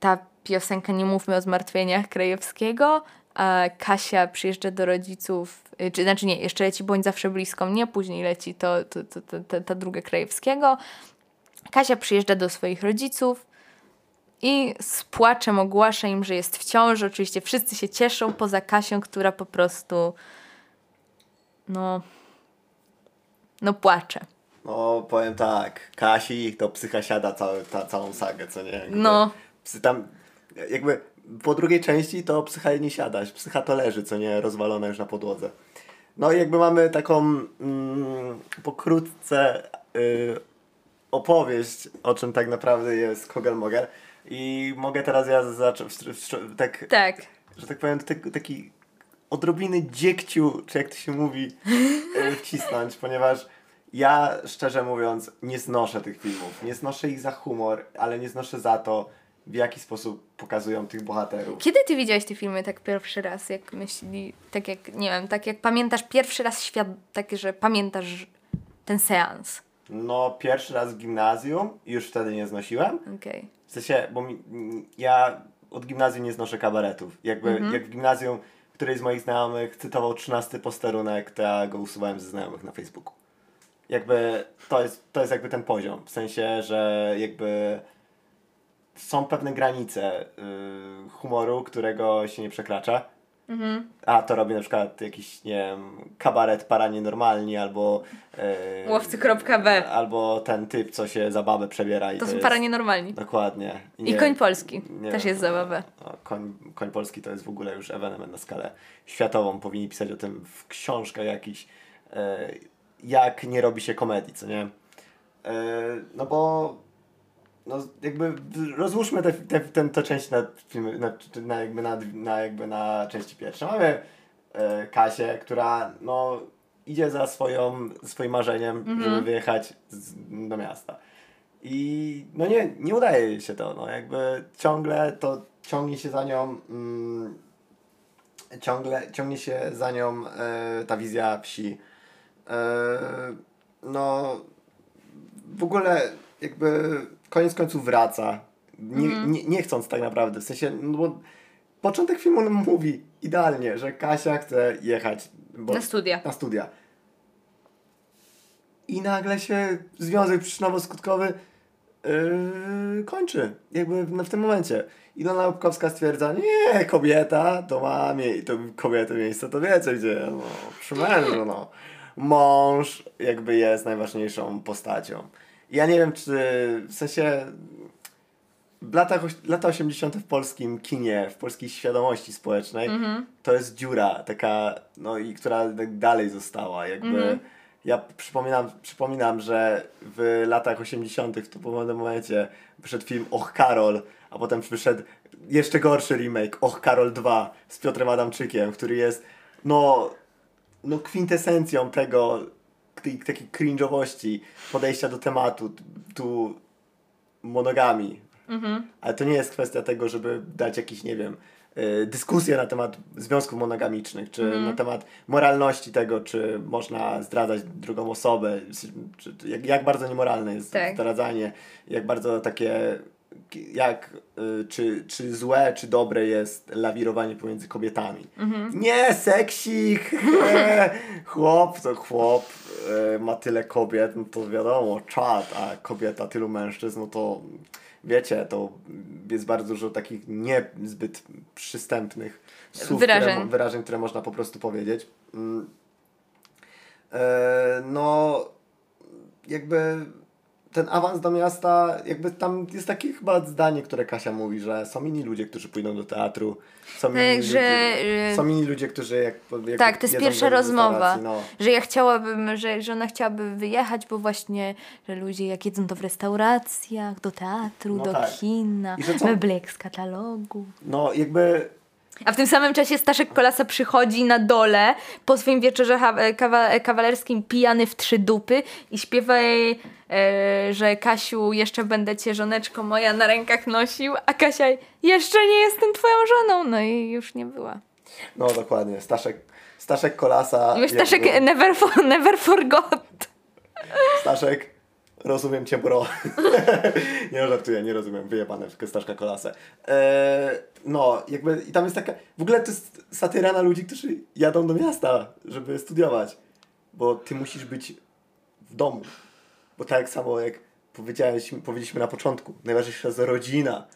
ta piosenka Nie mówmy o zmartwieniach Krajewskiego, a Kasia przyjeżdża do rodziców, y, czy znaczy nie, jeszcze leci Bądź zawsze blisko mnie, później leci to, to, to, to, to ta druga Krajewskiego. Kasia przyjeżdża do swoich rodziców i z płaczem ogłasza im, że jest w ciąży. Oczywiście wszyscy się cieszą, poza Kasią, która po prostu no no płacze. No, powiem tak, Kasi to psycha siada cały, ta, całą sagę, co nie? Jakby, No. Psy tam, jakby po drugiej części to psycha nie siada, psycha to leży, co nie, rozwalona już na podłodze. No i jakby mamy taką mm, pokrótce y, opowieść, o czym tak naprawdę jest Kogel Mogel. I mogę teraz ja zacząć, tak, Tak. że tak powiem, tak, taki odrobiny dziekciu, czy jak to się mówi, y, wcisnąć, [laughs] ponieważ ja szczerze mówiąc nie znoszę tych filmów. Nie znoszę ich za humor, ale nie znoszę za to, w jaki sposób pokazują tych bohaterów. Kiedy ty widziałeś te filmy tak pierwszy raz, jak myśli, tak jak, nie wiem, tak jak pamiętasz pierwszy raz świat, tak, że pamiętasz ten seans? No, pierwszy raz w gimnazjum i już wtedy nie znosiłem. Okej. W sensie, bo mi, ja od gimnazjum nie znoszę kabaretów. Jakby, jak w gimnazjum któryś z moich znajomych cytował 13 posterunek, to ja go usuwałem ze znajomych na Facebooku. Jakby to jest, to jest jakby ten poziom. W sensie, że jakby są pewne granice y, humoru, którego się nie przekracza. A to robi na przykład jakiś, nie wiem, kabaret para nienormalni albo... y, Łowcy.b. Albo ten typ, co się za babę przebiera. I To to są jest, para nienormalni. Dokładnie. I nie- koń polski. nie Też jest zabawę. no, koń, koń polski to jest w ogóle już ewenement na skalę światową. Powinni pisać o tym w książkach jakiś, e, jak nie robi się komedii, co nie? E, no bo no jakby rozłóżmy te, te, ten, tę część na, filmy, na, na, jakby na, na, jakby na części pierwsze. Mamy e, Kasię, która no idzie za swoją, swoim marzeniem, żeby wyjechać z, do miasta. I no nie, nie udaje jej się to, no jakby ciągle to ciągnie się za nią mm, ciągle ciągnie się za nią e, ta wizja wsi. E, no w ogóle jakby koniec końców wraca. Nie, nie, nie chcąc tak naprawdę, w sensie, no bo początek filmu nam mówi idealnie, że Kasia chce jechać Na studia. na studia. I nagle się związek przyczynowo-skutkowy yy, kończy. Jakby w, w tym momencie. Ilona Łupkowska stwierdza, nie, kobieta to ma mie- to kobiety miejsce, to wiecie gdzie, no, przy mężu, no. Mąż jakby jest najważniejszą postacią. Ja nie wiem, czy w sensie oś- lata 80. w polskim kinie, w polskiej świadomości społecznej, to jest dziura taka, no i która tak dalej została. Jakby ja przypominam, przypominam, że w latach 80. to po pewnym momencie wyszedł film Och Karol, a potem wyszedł jeszcze gorszy remake Och Karol 2 z Piotrem Adamczykiem, który jest no, no kwintesencją tego, takiej cringe'owości, podejścia do tematu, tu monogami. Ale to nie jest kwestia tego, żeby dać jakiś, nie wiem, y, dyskusję na temat związków monogamicznych, czy na temat moralności tego, czy można zdradzać drugą osobę, czy, czy, jak, jak bardzo niemoralne jest Tak. zdradzanie, jak bardzo takie, jak, y, czy, czy złe, czy dobre jest lawirowanie pomiędzy kobietami. Nie, seksik! e, [laughs] [laughs] chłop to chłop, e, ma tyle kobiet, no to wiadomo, czad, a kobieta tylu mężczyzn, no to wiecie, to jest bardzo dużo takich niezbyt przystępnych słów, Wyrażeń. Które, wyrażeń, które można po prostu powiedzieć. Mm. E, no, jakby ten awans do miasta, jakby tam jest takie chyba zdanie, które Kasia mówi, że są inni ludzie, którzy pójdą do teatru, są inni, Tak, że, ludzie, y, są inni ludzie, którzy jak, jak Tak, to jest pierwsza rozmowa, No. że ja chciałabym, że, że ona chciałaby wyjechać, bo właśnie, że ludzie jak jedzą to w restauracjach, do teatru, No do tak. kina, meblek z katalogu. no jakby A w tym samym czasie Staszek Kolasa przychodzi na dole po swoim wieczorze kawalerskim pijany w trzy dupy i śpiewa jej, że Kasiu, jeszcze będę cię żoneczko moja na rękach nosił, a Kasia, jeszcze nie jestem twoją żoną. No i już nie była. No dokładnie, Staszek, Staszek Kolasa. Staszek jakby- never, for, never forgot. Staszek, rozumiem cię, bro. [laughs] nie żartuję, nie rozumiem, wyjebane tylko Staszka Kolasę. Eee, no, jakby i tam jest taka, w ogóle to jest satyra na ludzi, którzy jadą do miasta, żeby studiować. Bo ty musisz być w domu. Bo tak samo jak powiedziałeś, powiedzieliśmy na początku, najważniejsza jest rodzina,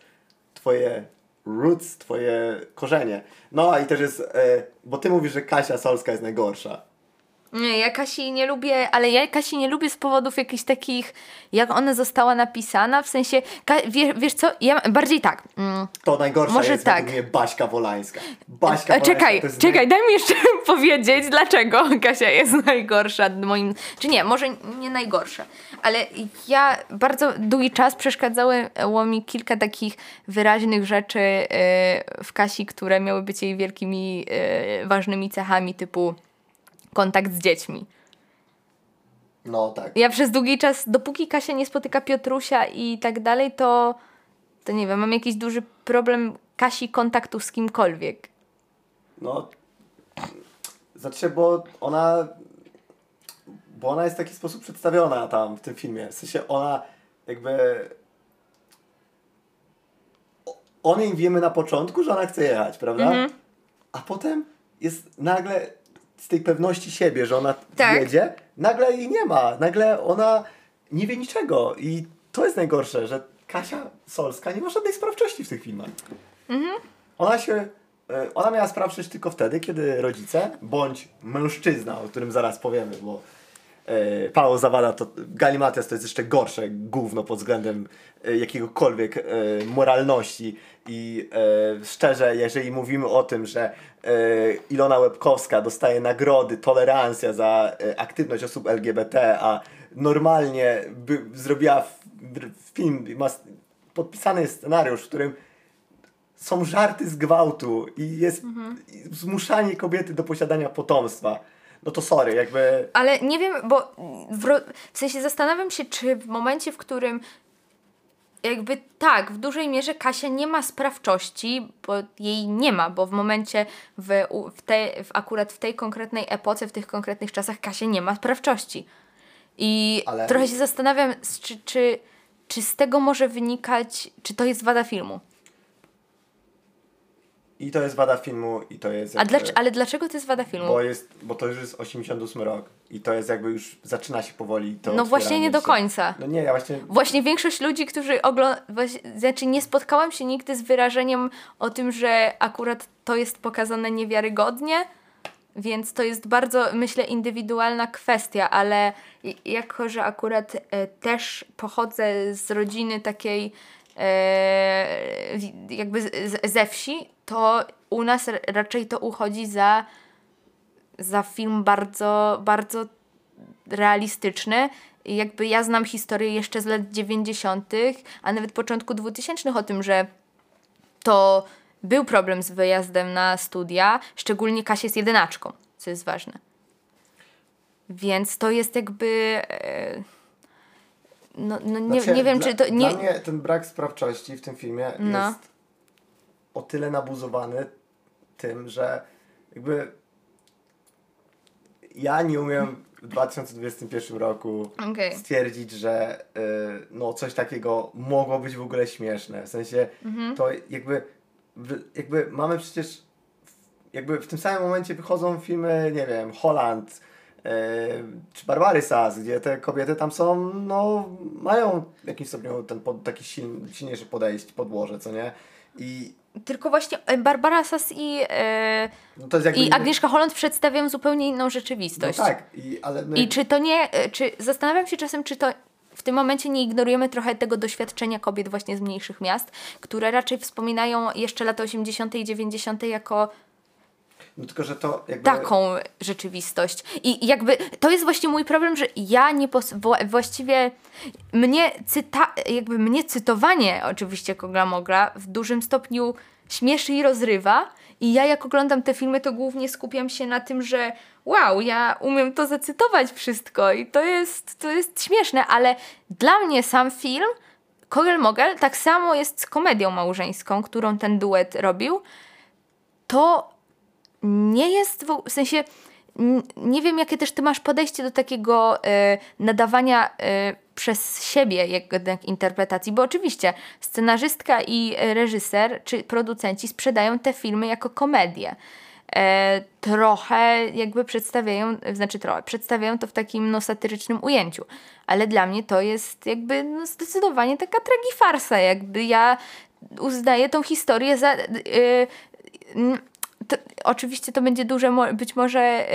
twoje roots, twoje korzenie. No i też jest, e, bo ty mówisz, że Kasia Solska jest najgorsza. Nie, ja Kasi nie lubię, ale ja Kasi nie lubię z powodów jakichś takich, jak ona została napisana, w sensie, wiesz, wiesz co, ja bardziej tak. Mm. To najgorsza Może jest tak. mnie Baśka Wolańska. Baśka E, Wolańska Czekaj, czekaj, daj mi jeszcze [laughs] powiedzieć, dlaczego Kasia jest najgorsza moim. Czy nie, może nie najgorsza, ale ja bardzo długi czas przeszkadzało mi kilka takich wyraźnych rzeczy e, w Kasi, które miały być jej wielkimi, e, ważnymi cechami, typu kontakt z dziećmi. No tak. Ja przez długi czas, dopóki Kasia nie spotyka Piotrusia i tak dalej, to, to nie wiem, mam jakiś duży problem Kasi kontaktu z kimkolwiek. No. Znaczy, bo ona. Bo ona jest w taki sposób przedstawiona tam w tym filmie. W sensie ona jakby. o- niej wiemy na początku, że ona chce jechać, prawda? Mhm. A potem jest nagle z tej pewności siebie, że ona Tak. jedzie, nagle jej nie ma. Nagle ona nie wie niczego. I to jest najgorsze, że Kasia Solska nie ma żadnej sprawczości w tych filmach. Ona się. e, Ona miała sprawczość tylko wtedy, kiedy rodzice, bądź mężczyzna, o którym zaraz powiemy, bo Paweł Zawada to Galimatias to jest jeszcze gorsze gówno pod względem e, jakiegokolwiek e, moralności i e, szczerze, jeżeli mówimy o tym, że e, Ilona Łebkowska dostaje nagrody, tolerancja za e, aktywność osób LGBT, a normalnie by, zrobiła film, ma podpisany jest scenariusz, w którym są żarty z gwałtu i jest i zmuszanie kobiety do posiadania potomstwa. No to sorry, jakby. Ale nie wiem, bo w, ro- w sensie zastanawiam się, czy w momencie, w którym jakby tak, w dużej mierze Kasia nie ma sprawczości, bo jej nie ma, bo w momencie, w, w, te, w akurat w tej konkretnej epoce, w tych konkretnych czasach Kasia nie ma sprawczości. I Ale- trochę się zastanawiam, czy, czy, czy z tego może wynikać, czy to jest wada filmu. I to jest wada filmu, i to jest. A jakby- dlacz, ale dlaczego to jest wada filmu? Bo, jest, bo to już jest 88 rok i to jest jakby już zaczyna się powoli to No właśnie nie do się. końca. No nie, ja właśnie. Właśnie większość ludzi, którzy oglądają, znaczy nie spotkałam się nigdy z wyrażeniem o tym, że akurat to jest pokazane niewiarygodnie, więc to jest bardzo, myślę, indywidualna kwestia, ale jako, że akurat e, też pochodzę z rodziny takiej jakby z, z, ze wsi, to u nas raczej to uchodzi za, za film bardzo, bardzo realistyczny. Jakby ja znam historię jeszcze z lat 90., a nawet początku 2000 o tym, że to był problem z wyjazdem na studia, szczególnie Kasia jest jedynaczką, co jest ważne. Więc to jest jakby. e, No, no nie, Znaczy, nie wiem, dla, czy to. Nie, Dla mnie ten brak sprawczości w tym filmie No. jest o tyle nabuzowany tym, że jakby ja nie umiem w 2021 roku Okej. stwierdzić, że y, no coś takiego mogło być w ogóle śmieszne. W sensie Mhm. to jakby, jakby mamy przecież jakby w tym samym momencie wychodzą filmy, nie wiem, Holland czy Barbary Sas, gdzie te kobiety tam są, no mają w jakimś stopniu ten pod, taki siln, silniejsze podejście, podłoże, co nie? I Tylko właśnie e, Barbara Sass i, e, no i Agnieszka Holland przedstawiają zupełnie inną no rzeczywistość. tak, i, ale my... I czy to nie, e, czy zastanawiam się czasem, czy to w tym momencie nie ignorujemy trochę tego doświadczenia kobiet właśnie z mniejszych miast, które raczej wspominają jeszcze lata 80. i 90. jako no tylko, że to jakby... taką rzeczywistość. I jakby to jest właśnie mój problem, że ja nie pos... właściwie mnie cyta... jakby mnie cytowanie oczywiście Kogla Mogla w dużym stopniu śmieszy i rozrywa i ja jak oglądam te filmy to głównie skupiam się na tym, że wow, ja umiem to zacytować wszystko i to jest, to jest śmieszne, ale dla mnie sam film Kogel Mogel tak samo jest komedią małżeńską, którą ten duet robił. To nie jest, w, w sensie nie wiem, jakie też ty masz podejście do takiego e, nadawania e, przez siebie jednak interpretacji, bo oczywiście scenarzystka i reżyser czy producenci sprzedają te filmy jako komedię. E, trochę jakby przedstawiają, znaczy trochę, przedstawiają to w takim no, satyrycznym ujęciu, ale dla mnie to jest jakby no, zdecydowanie taka tragifarsa, jakby ja uznaję tą historię za... To, oczywiście to będzie duże, być może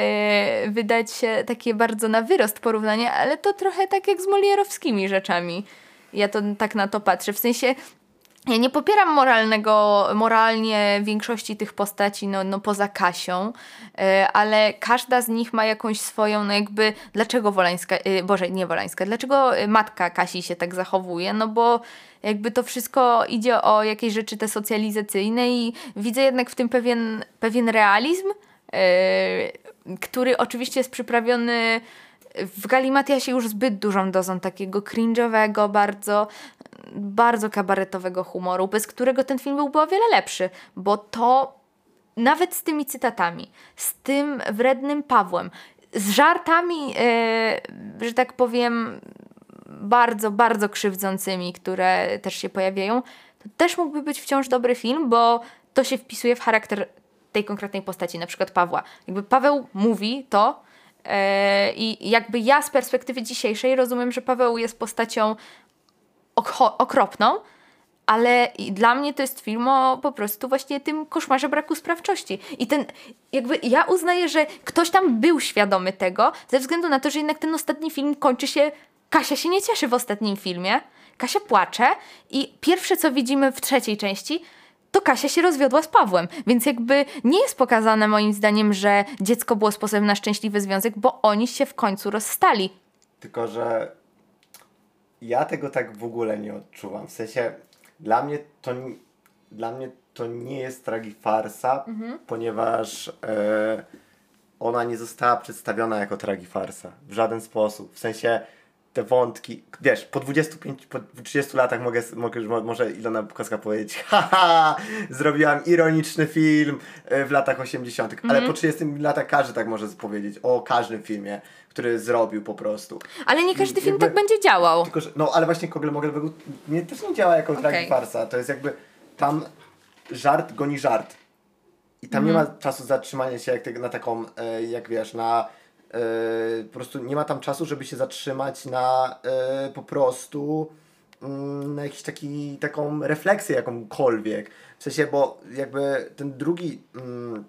yy, wydać się takie bardzo na wyrost porównanie, ale to trochę tak jak z Molierowskimi rzeczami. Ja to tak na to patrzę. W sensie ja nie popieram moralnego, moralnie większości tych postaci, no, no poza Kasią, yy, ale każda z nich ma jakąś swoją, no jakby, dlaczego Wolańska, yy, Boże, nie Wolańska, dlaczego matka Kasi się tak zachowuje? No bo jakby to wszystko idzie o jakieś rzeczy te socjalizacyjne i widzę jednak w tym pewien, pewien realizm, yy, który oczywiście jest przyprawiony w Galimatiasie już zbyt dużą dozą takiego cringe'owego, bardzo, bardzo kabaretowego humoru, bez którego ten film byłby o wiele lepszy, bo to nawet z tymi cytatami, z tym wrednym Pawłem, z żartami, yy, że tak powiem, bardzo, bardzo krzywdzącymi, które też się pojawiają, to też mógłby być wciąż dobry film, bo to się wpisuje w charakter tej konkretnej postaci, na przykład Pawła. Jakby Paweł mówi to yy, i jakby ja z perspektywy dzisiejszej rozumiem, że Paweł jest postacią okropną, ale dla mnie to jest film o po prostu właśnie tym koszmarze braku sprawczości. I ten, jakby ja uznaję, że ktoś tam był świadomy tego, ze względu na to, że jednak ten ostatni film kończy się Kasia się nie cieszy w ostatnim filmie. Kasia płacze i pierwsze co widzimy w trzeciej części to Kasia się rozwiodła z Pawłem, więc jakby nie jest pokazane moim zdaniem, że dziecko było sposobem na szczęśliwy związek, bo oni się w końcu rozstali. Tylko, że ja tego tak w ogóle nie odczuwam. W sensie dla mnie to, dla mnie to nie jest tragifarsa, mhm. ponieważ e, ona nie została przedstawiona jako tragifarsa w żaden sposób. W sensie te wątki, wiesz, po 25, po 30 latach mogę, mogę może Ilona Bukowska powiedzieć, [laughs] haha, zrobiłam ironiczny film e, w latach 80., mm -hmm. ale mhm. po 30 latach każdy tak może powiedzieć o każdym filmie, który zrobił po prostu. Ale nie każdy film tak będzie działał. Tylko, że, no ale właśnie Kogel Mogel nie, też nie działa jako okay. farsa, to jest jakby tam żart goni żart. I tam mm nie ma czasu zatrzymania się jak na taką, e, jak wiesz, na Yy, po prostu nie ma tam czasu, żeby się zatrzymać na yy, po prostu yy, na jakiś taki, taką refleksję jakąkolwiek. W sensie, bo jakby ten drugi, mm,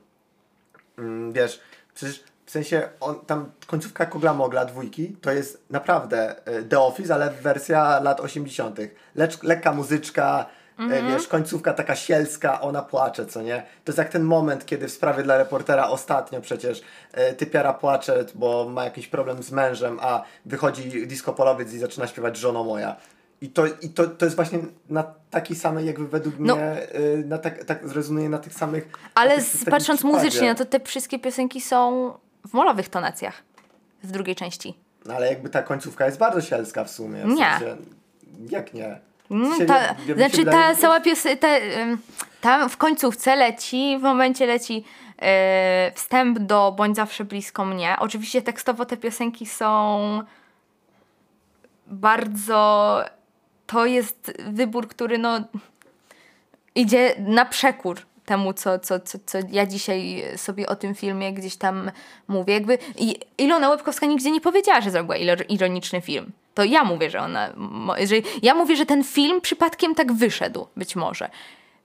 mm, wiesz, przecież w sensie on, tam końcówka Kogla Mogla dwójki to jest naprawdę The Office, ale wersja lat 80. Lecz, lekka muzyczka, Mhm. Wiesz, końcówka taka sielska, ona płacze, co nie? To jest jak ten moment, kiedy w sprawie dla reportera ostatnio przecież e, typiara płacze, bo ma jakiś problem z mężem, a wychodzi diskopolowiec i zaczyna śpiewać żono moja. I to, i to, to jest właśnie na takiej samej, jakby według no. mnie, na tak, tak rezonuje na tych samych. Ale tych, z, patrząc muzycznie, no to te wszystkie piosenki są w molowych tonacjach w drugiej części. No ale jakby ta końcówka jest bardzo sielska w sumie. W nie. Sensie, jak nie? No, ta, ja znaczy ta cała piosenka, tam w końcówce leci, w momencie leci e, wstęp do Bądź zawsze blisko mnie. Oczywiście tekstowo te piosenki są bardzo... To jest wybór, który no idzie na przekór temu, co, co, co, co ja dzisiaj sobie o tym filmie gdzieś tam mówię. Jakby Ilona Łebkowska nigdzie nie powiedziała, że zrobiła ironiczny film. To ja mówię, że ona. Że ja mówię, że ten film przypadkiem tak wyszedł, być może.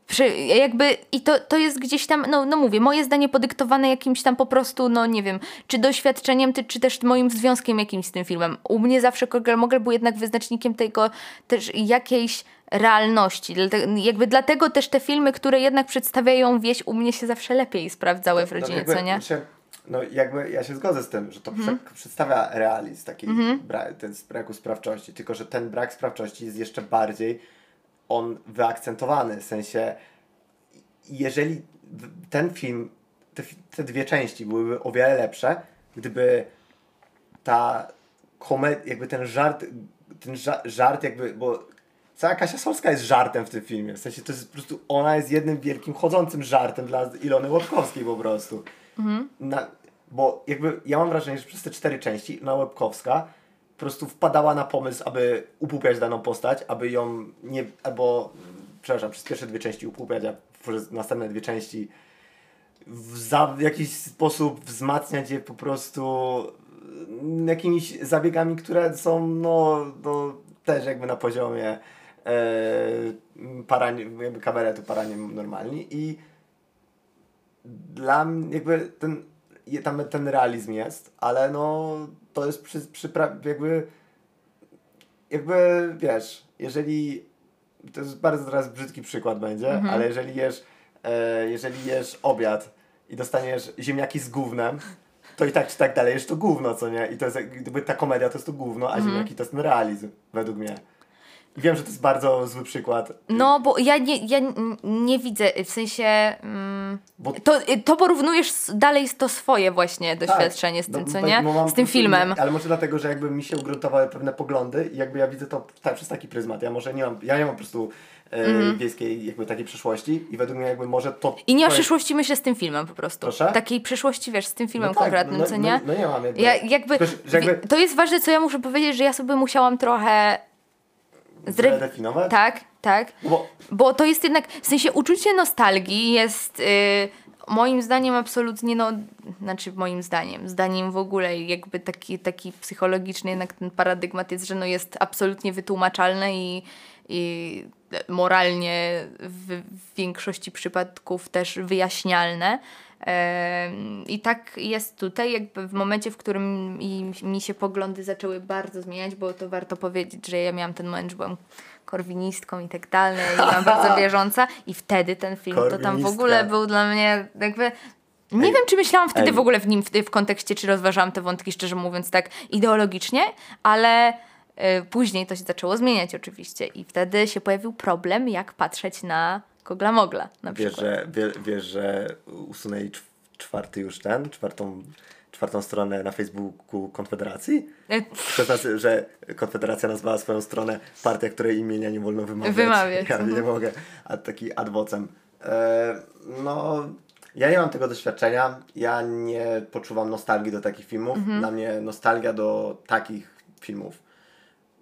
Przy, jakby i to, to jest gdzieś tam, no, no mówię, moje zdanie podyktowane jakimś tam po prostu, no nie wiem, czy doświadczeniem, czy, czy też moim związkiem jakimś z tym filmem. U mnie zawsze Kogel Mogel był jednak wyznacznikiem tego też jakiejś realności. Jakby dlatego też te filmy, które jednak przedstawiają wieś, u mnie się zawsze lepiej sprawdzały w no, rodzinie, no, jakby, co nie? Się, no jakby ja się zgodzę z tym, że to mhm. przedstawia realizm, taki mhm. bra ten braku sprawczości, tylko że ten brak sprawczości jest jeszcze bardziej on wyakcentowany, w sensie jeżeli ten film, te, te dwie części byłyby o wiele lepsze, gdyby ta komedia, jakby ten żart, ten żart jakby, bo cała Kasia Solska jest żartem w tym filmie, w sensie to jest po prostu, ona jest jednym wielkim chodzącym żartem dla Ilony Łapkowskiej po prostu. Mhm. Na, bo jakby ja mam wrażenie, że przez te cztery części Ilona Łapkowska po prostu wpadała na pomysł, aby upupiać daną postać, aby ją nie, albo przepraszam, przez pierwsze dwie części upłupiać, a przez następne dwie części w, za, w jakiś sposób wzmacniać je po prostu mm, jakimiś zabiegami, które są no, no też jakby na poziomie paranie, jakby kabaretu paranie normalni i dla mnie jakby ten, tam ten realizm jest, ale no to jest przy, przy jakby jakby wiesz, jeżeli to jest bardzo teraz brzydki przykład będzie, mhm. ale jeżeli jesz, e, jeżeli jesz obiad i dostaniesz ziemniaki z gównem, to i tak czy tak dalej jesz to gówno, co nie? I to jest gdyby ta komedia to jest to gówno, a mhm. ziemniaki to jest ten realizm, według mnie. I wiem, że to jest bardzo zły przykład. No, bo ja nie, ja nie widzę, w sensie mm, bo... to, to porównujesz dalej to swoje właśnie tak. doświadczenie tak, z tym, no, co nie? Z tym filmem. Ale może dlatego, że jakby mi się ugruntowały pewne poglądy i jakby ja widzę to tak, przez taki pryzmat. Ja może nie mam, ja nie mam po prostu mm. wiejskiej jakby takiej przeszłości i według mnie jakby może to... I nie o przyszłości myślę z tym filmem po prostu. Proszę? Takiej przyszłości, wiesz, z tym filmem no tak, konkretnym, no, co nie? No, no, nie mam jakby... Ja, jakby, jakby... To jest ważne, co ja muszę powiedzieć, że ja sobie musiałam trochę zredefiniować? Tak, tak. Bo... Bo to jest jednak, w sensie uczucie nostalgii jest yy, moim zdaniem absolutnie, no, znaczy moim zdaniem, zdaniem w ogóle jakby taki, taki psychologiczny jednak ten paradygmat jest, że no jest absolutnie wytłumaczalne i, i moralnie w, w większości przypadków też wyjaśnialne. I tak jest tutaj, jakby w momencie, w którym mi się poglądy zaczęły bardzo zmieniać, bo to warto powiedzieć, że ja miałam ten moment, że byłam korwinistką i tak dalej, i byłam bardzo [laughs] wierząca i wtedy ten film to tam w ogóle był dla mnie jakby nie Ej. wiem, czy myślałam wtedy Ej. w ogóle w nim, w, w kontekście, czy rozważałam te wątki, szczerze mówiąc, tak ideologicznie, ale y, później to się zaczęło zmieniać oczywiście i wtedy się pojawił problem, jak patrzeć na Kogla Mogla na wiesz, przykład. Że, wie, wiesz, że usunęli czwarty już ten, czwartą, czwartą stronę na Facebooku Konfederacji? E, Przez nas, że Konfederacja nazwała swoją stronę partia, której imienia nie wolno wymawiać. Wymawiać. [laughs] Ja nie mogę. A taki adwocem. E, no, ja nie mam tego doświadczenia. Ja nie poczuwam nostalgii do takich filmów. Mhm. Dla mnie nostalgia do takich filmów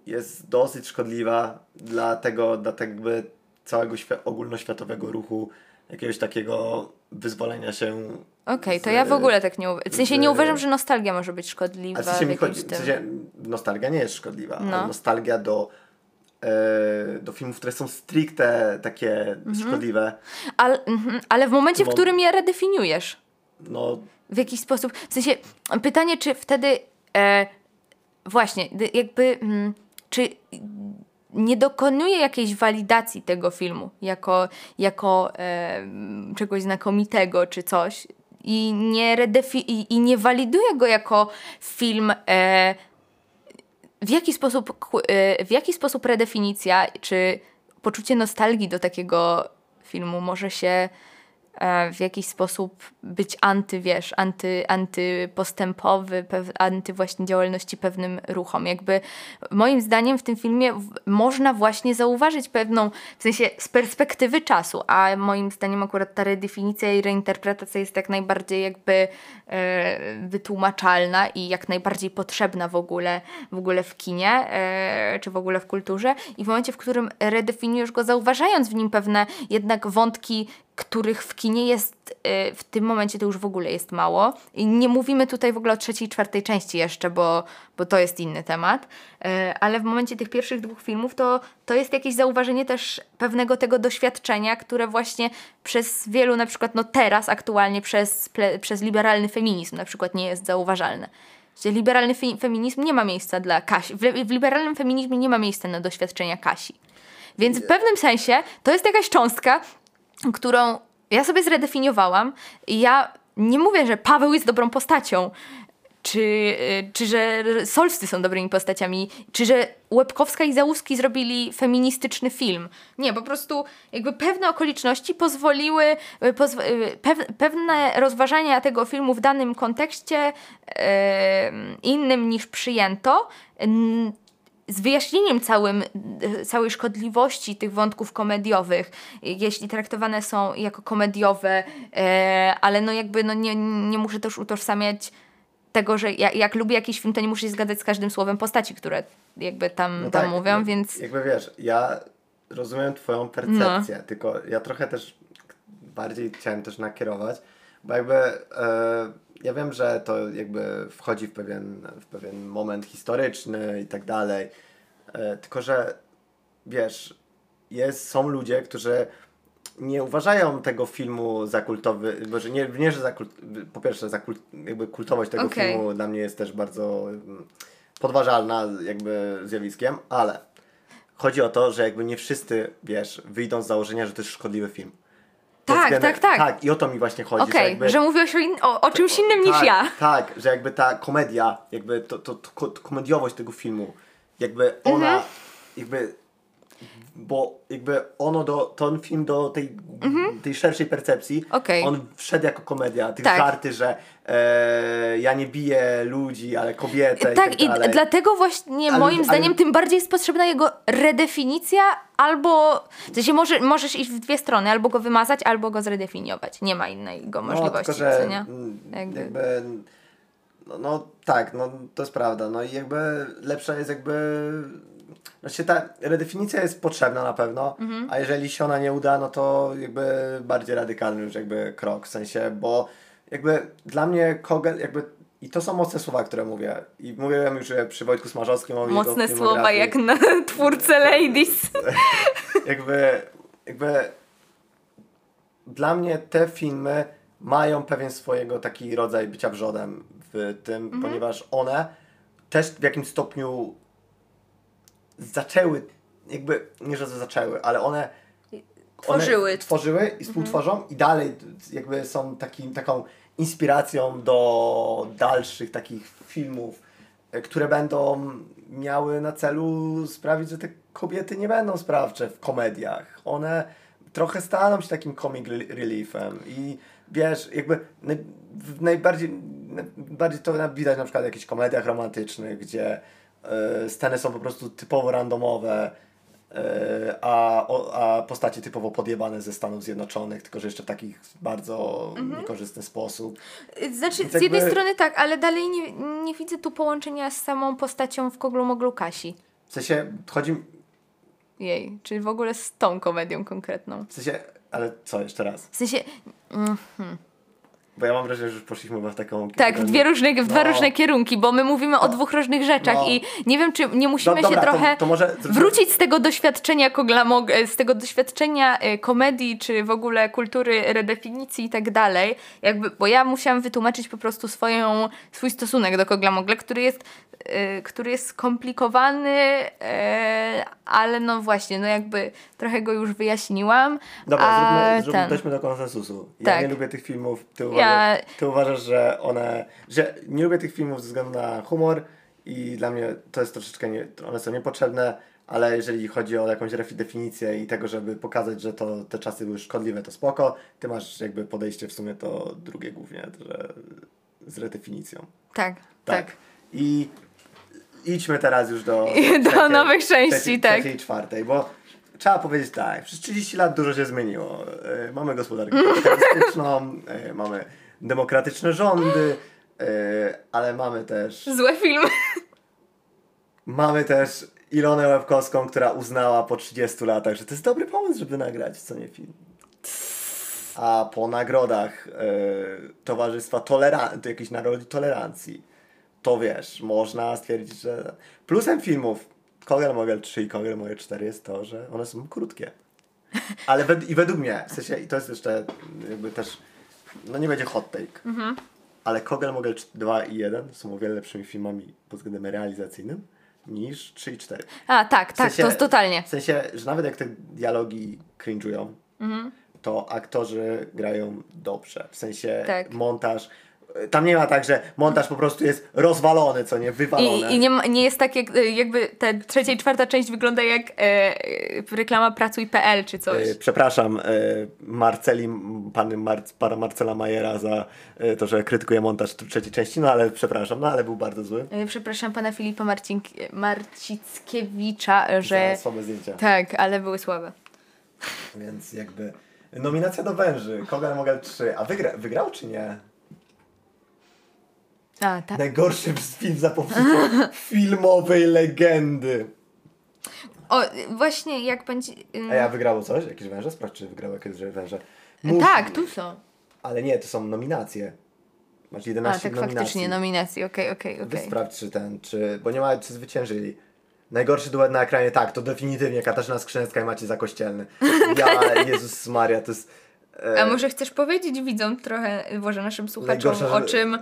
jest dosyć szkodliwa dla tego, dla tego jakby całego ogólnoświatowego ruchu, jakiegoś takiego wyzwolenia się. Okej, okay, to ja w ogóle tak nie uważam. W sensie nie uważam, że nostalgia może być szkodliwa. A w sensie, w chodzi, w sensie nostalgia nie jest szkodliwa, no. ale nostalgia do, e, do filmów, które są stricte takie mhm. szkodliwe. Ale, mhm, ale w momencie, w którym je redefiniujesz. No. W jakiś sposób. W sensie pytanie, czy wtedy. E, właśnie, jakby. Mm, czy nie dokonuje jakiejś walidacji tego filmu jako, jako e, czegoś znakomitego czy coś i nie, redefi- i, i nie waliduje go jako film. E, w jaki sposób, e, w jaki sposób redefinicja czy poczucie nostalgii do takiego filmu może się w jakiś sposób być anty, wiesz, anty, antypostępowy, pew, anty właśnie działalności pewnym ruchom. Jakby moim zdaniem w tym filmie można właśnie zauważyć pewną, w sensie z perspektywy czasu, a moim zdaniem akurat ta redefinicja i reinterpretacja jest jak najbardziej jakby e, wytłumaczalna i jak najbardziej potrzebna w ogóle, w ogóle w kinie, e, czy w ogóle w kulturze i w momencie, w którym redefiniujesz go, zauważając w nim pewne jednak wątki których w kinie jest y, w tym momencie to już w ogóle jest mało. I nie mówimy tutaj w ogóle o trzeciej, czwartej części jeszcze, bo, bo to jest inny temat. Y, ale w momencie tych pierwszych dwóch filmów to, to jest jakieś zauważenie też pewnego tego doświadczenia, które właśnie przez wielu, na przykład no teraz aktualnie przez, przez liberalny feminizm na przykład nie jest zauważalne. Że liberalny fe, feminizm nie ma miejsca dla Kasi. W, w liberalnym feminizmie nie ma miejsca na doświadczenia Kasi. Więc w pewnym sensie to jest jakaś cząstka, którą ja sobie zredefiniowałam ja nie mówię, że Paweł jest dobrą postacią, czy, y, czy że Solscy są dobrymi postaciami, czy że Łebkowska i Załuski zrobili feministyczny film. Nie, po prostu jakby pewne okoliczności pozwoliły, y, pozw y, pewne rozważania tego filmu w danym kontekście innym niż przyjęto z wyjaśnieniem całym, całej szkodliwości tych wątków komediowych, jeśli traktowane są jako komediowe, e, ale no jakby no nie, nie muszę też utożsamiać tego, że jak, jak lubię jakiś film, to nie muszę się zgadzać z każdym słowem postaci, które jakby tam, no tam tak, mówią, no, więc... Jakby wiesz, ja rozumiem twoją percepcję, no. tylko ja trochę też bardziej chciałem też nakierować, bo jakby... E, ja wiem, że to jakby wchodzi w pewien, w pewien moment historyczny i tak dalej. E, tylko, że wiesz, jest, są ludzie, którzy nie uważają tego filmu za kultowy, może nie, nie że za kult, po pierwsze za kult, jakby kultowość tego okay. filmu dla mnie jest też bardzo mm, podważalna jakby zjawiskiem, ale chodzi o to, że jakby nie wszyscy, wiesz, wyjdą z założenia, że to jest szkodliwy film. Tak, tak, tak. Tak, i o to mi właśnie chodzi. Okej, okay, że, jakby, że mówiłeś o, in, o, o czymś innym niż tak, ja. Tak, że jakby ta komedia, jakby to, to, to, to komediowość tego filmu, jakby ona, mhm. jakby bo jakby ono do, ten film do tej, mhm. tej szerszej percepcji, okay. on wszedł jako komedia. Tych tak. żarty, że e, ja nie biję ludzi, ale kobietę tak, i, tak i dlatego właśnie ale, moim ale, zdaniem tym bardziej jest potrzebna jego redefinicja albo, w sensie może, możesz iść w dwie strony, albo go wymazać, albo go zredefiniować. Nie ma innego możliwości, no, tylko, że, nie? Jakby... jakby no, no tak, no to jest prawda. No i jakby lepsza jest jakby znaczy ta redefinicja jest potrzebna na pewno, mhm. a jeżeli się ona nie uda, no to jakby bardziej radykalny już jakby krok, w sensie, bo jakby dla mnie Kogel jakby i to są mocne słowa, które mówię. I mówiłem już przy Wojtku Smarzowskim o Mocne słowa jak na [laughs] twórcę Ladies. [laughs] jakby, jakby dla mnie te filmy mają pewien swojego taki rodzaj bycia wrzodem w tym, mhm. ponieważ one też w jakimś stopniu zaczęły, jakby, nie że zaczęły, ale one tworzyły, one tworzyły i współtworzą mhm. i dalej jakby są takim, taką inspiracją do dalszych takich filmów, e, które będą miały na celu sprawić, że te kobiety nie będą sprawcze w komediach. One trochę staną się takim comic reliefem i wiesz, jakby naj, najbardziej, najbardziej to widać na przykład w jakichś komediach romantycznych, gdzie E, sceny są po prostu typowo randomowe, a, a postacie typowo podjebane ze Stanów Zjednoczonych, tylko że jeszcze w takich bardzo mhm. niekorzystny sposób. Znaczy, Więc z jakby... jednej strony tak, ale dalej nie, nie widzę tu połączenia z samą postacią w Koglu Moglu Kasi. W sensie, chodzi... Jej, czyli w ogóle z tą komedią konkretną. W sensie, ale co, jeszcze raz? W sensie... Mm, hmm. Bo ja mam wrażenie, że już poszliśmy w taką... Tak, w, dwie różne, w no. dwa różne kierunki, bo my mówimy o dwóch różnych rzeczach no. i nie wiem, czy nie musimy no, dobra, się trochę to, to może... wrócić z tego doświadczenia koglamog, z tego doświadczenia y, komedii, czy w ogóle kultury redefinicji i tak dalej, jakby, bo ja musiałam wytłumaczyć po prostu swoją, swój stosunek do koglamogle, który jest Y, który jest skomplikowany, y, ale no właśnie, no jakby trochę go już wyjaśniłam. Dobra, a zróbmy, zróbmy, dojdźmy do konsensusu. Ja tak. nie lubię tych filmów, ty ja... ty uważasz, że one, że nie lubię tych filmów ze względu na humor i dla mnie to jest troszeczkę, nie, one są niepotrzebne, ale jeżeli chodzi o jakąś definicję i tego, żeby pokazać, że to te czasy były szkodliwe, to spoko. Ty masz jakby podejście w sumie to drugie głównie, że z redefinicją. Tak, tak. tak. I idźmy teraz już do, [laughs] do nowych części, trzeciej, tak. Trzeciej, czwartej, bo trzeba powiedzieć tak, przez 30 lat dużo się zmieniło. E, mamy gospodarkę kapitalistyczną, e, mamy demokratyczne rządy, e, ale mamy też... Złe filmy. Mamy też Ilonę Łebkowską, która uznała po 30 latach, że to jest dobry pomysł, żeby nagrać, co nie film. A po nagrodach Towarzystwa Tolerancji, jakiejś nagrody tolerancji, to wiesz, można stwierdzić, że plusem filmów Kogel Mogel 3 i Kogel Mogel 4 jest to, że one są krótkie. Ale wed i według mnie, w sensie, i to jest jeszcze jakby też, no nie będzie hot take, ale Kogel Mogel 2 i 1 są o wiele lepszymi filmami pod względem realizacyjnym niż 3 i 4. A, tak, tak, sensie- to totalnie. W sensie, że nawet jak te dialogi cringe'ują, Mhm. to aktorzy grają dobrze. W sensie Tak. montaż. Tam nie ma tak, że montaż po prostu jest rozwalony, co nie, wywalony. I, i nie, ma- nie jest tak, jak, jakby ta trzecia i czwarta część wygląda jak e, e, reklama pracuj.pl czy coś. E, Przepraszam e, Marceli, pan Mar, pana Marcela Majera za e, to, że krytykuje montaż trzeciej części, no ale przepraszam, no ale był bardzo zły. E, Przepraszam pana Filipa Marcink, Marcickiewicza, Za że... słabe zdjęcia. Tak, ale były słabe. Więc jakby nominacja do węży, Kogal Mogel 3, a wygra, wygrał czy nie? A, tak. Najgorszy film za [laughs] filmowej legendy. O, właśnie jak będzie... ym, A ja wygrało coś? Jakieś węże? Sprawdź, czy wygrało jakieś węże. Tak, tu są. Ale nie, to są nominacje. Masz A, 11 tak nominacji. faktycznie, nominacji, okej, okej, Wy okej. sprawdź, czy ten, czy... Bo nie ma, czy zwyciężyli. Najgorszy duet na ekranie, tak, to definitywnie Katarzyna Skrzynecka i Maciej Zakościelny. [laughs] Ja, Jezus Maria, to jest... e, A może chcesz powiedzieć widzom trochę, Boże, naszym słuchaczom, Najgorsze, że- o czym,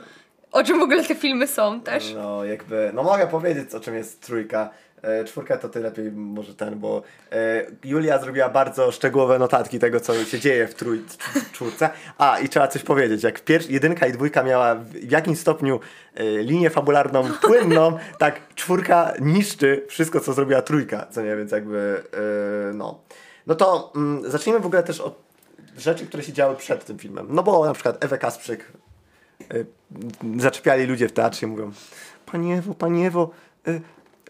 o czym w ogóle te filmy są też? No, jakby, no mogę powiedzieć, o czym jest trójka. E, czwórka to ty lepiej może ten, bo e, Julia zrobiła bardzo szczegółowe notatki tego, co się dzieje w trój, cz- czwórce. A, i trzeba coś powiedzieć. Jak pier- jedynka i dwójka miała w, jakimś stopniu e, linię fabularną [laughs] płynną, tak czwórka niszczy wszystko, co zrobiła trójka, co nie, więc jakby, e, no. No to mm, zacznijmy w ogóle też od rzeczy, które się działy przed tym filmem. No bo na przykład Ewę Kasprzyk zaczepiali ludzie w teatrze i mówią Panie Ewo, Panie Ewo, y,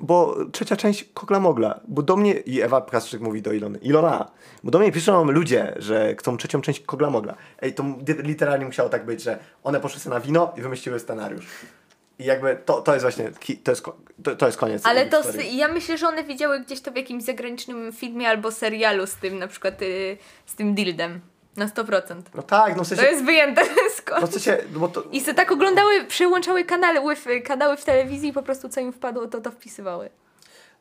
bo trzecia część Kogla Mogla, bo do mnie, i Ewa Kastrzyk mówi do Ilony, Ilona, bo do mnie piszą ludzie, że chcą trzecią część Kogla Mogla. Ej, to literalnie musiało tak być, że one poszły sobie na wino i wymyśliły scenariusz. I jakby to, to jest właśnie, to jest, to, to jest koniec Ale to, historii. ja myślę, że one widziały gdzieś to w jakimś zagranicznym filmie albo serialu z tym, na przykład y, z tym Dildem. Na 100%. No tak, no w To sensie, jest wyjęte [laughs] z no w sensie, bo to, I se tak oglądały, przełączały kanały, kanały w telewizji i po prostu co im wpadło, to to wpisywały.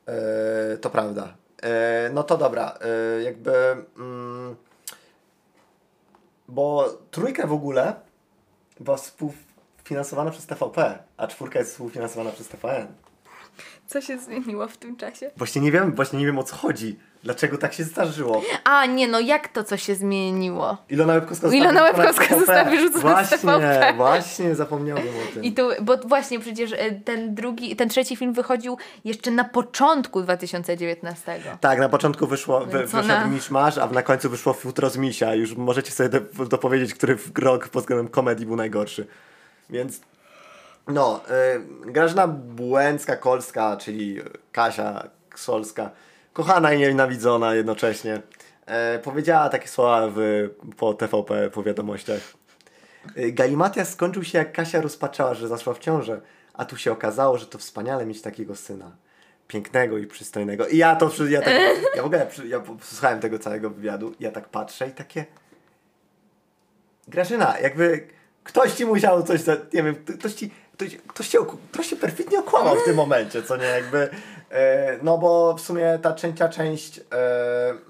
E, to prawda. E, no to dobra, e, jakby. Mm, bo trójka w ogóle była współfinansowana przez TVP, a czwórka jest współfinansowana przez TVN. Co się zmieniło w tym czasie? Właśnie nie wiem, właśnie nie wiem o co chodzi. Dlaczego tak się zdarzyło? A, nie, no jak to co się zmieniło? Ilona Łebkowska Ilona została Łebkowska TVP. została wyrzucona z Właśnie, TVP. właśnie, zapomniałem o tym. I tu, bo właśnie przecież e, ten drugi, ten trzeci film wychodził jeszcze na początku 2019. Tak, na początku wyszło, wy, wyszedł ona- Misz Masz, a na końcu wyszło Futro z Misia. Już możecie sobie do, dopowiedzieć, który w- rok pod względem komedii był najgorszy. Więc no, y, Grażyna Błęcka-Kolska, czyli Kasia Ksolska, kochana i nienawidzona jednocześnie, e, powiedziała takie słowa w, po TVP, po wiadomościach. Y, Galimatias skończył się jak Kasia rozpaczała, że zaszła w ciążę, a tu się okazało, że to wspaniale mieć takiego syna. Pięknego i przystojnego. I ja to, ja tak, [laughs] ja w ogóle, ja posłuchałem tego całego wywiadu, ja tak patrzę i takie... Grażyna, jakby ktoś ci musiał coś, za, nie wiem, ktoś ci, ktoś, ktoś, cię, ktoś cię perfidnie okłamał w tym momencie, co nie, jakby, e, no bo w sumie ta trzecia część, e,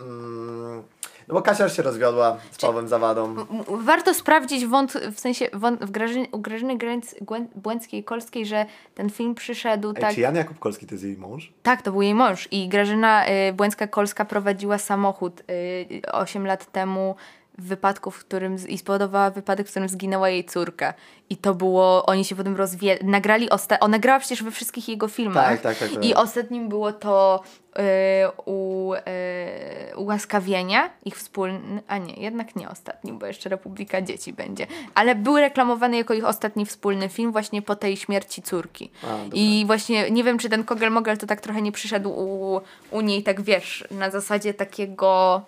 mm, no bo Kasia się rozwiodła z Pawłem Zawadą. Warto sprawdzić wąt, w sensie wąt, w Grażyny, u Grażyny Gręc, Głę- Błęckiej-Kolskiej, że ten film przyszedł Ej, tak... czy Jan Jakub Kolski to jest jej mąż? Tak, to był jej mąż i Grażyna y, Błęcka-Kolska prowadziła samochód y, 8 lat temu wypadku, w którym i spowodowała wypadek, w którym zginęła jej córka. I to było, oni się potem rozwie... Nagrali, osta... ona grała przecież we wszystkich jego filmach. Tak, tak, tak, tak. I ostatnim było to y, u, y, ułaskawienia ich wspólny, a nie, jednak nie ostatnim, bo jeszcze Republika Dzieci będzie. Ale był reklamowany jako ich ostatni wspólny film właśnie po tej śmierci córki. A. I właśnie nie wiem, czy ten Kogel Mogel to tak trochę nie przyszedł u, u niej, tak wiesz, na zasadzie takiego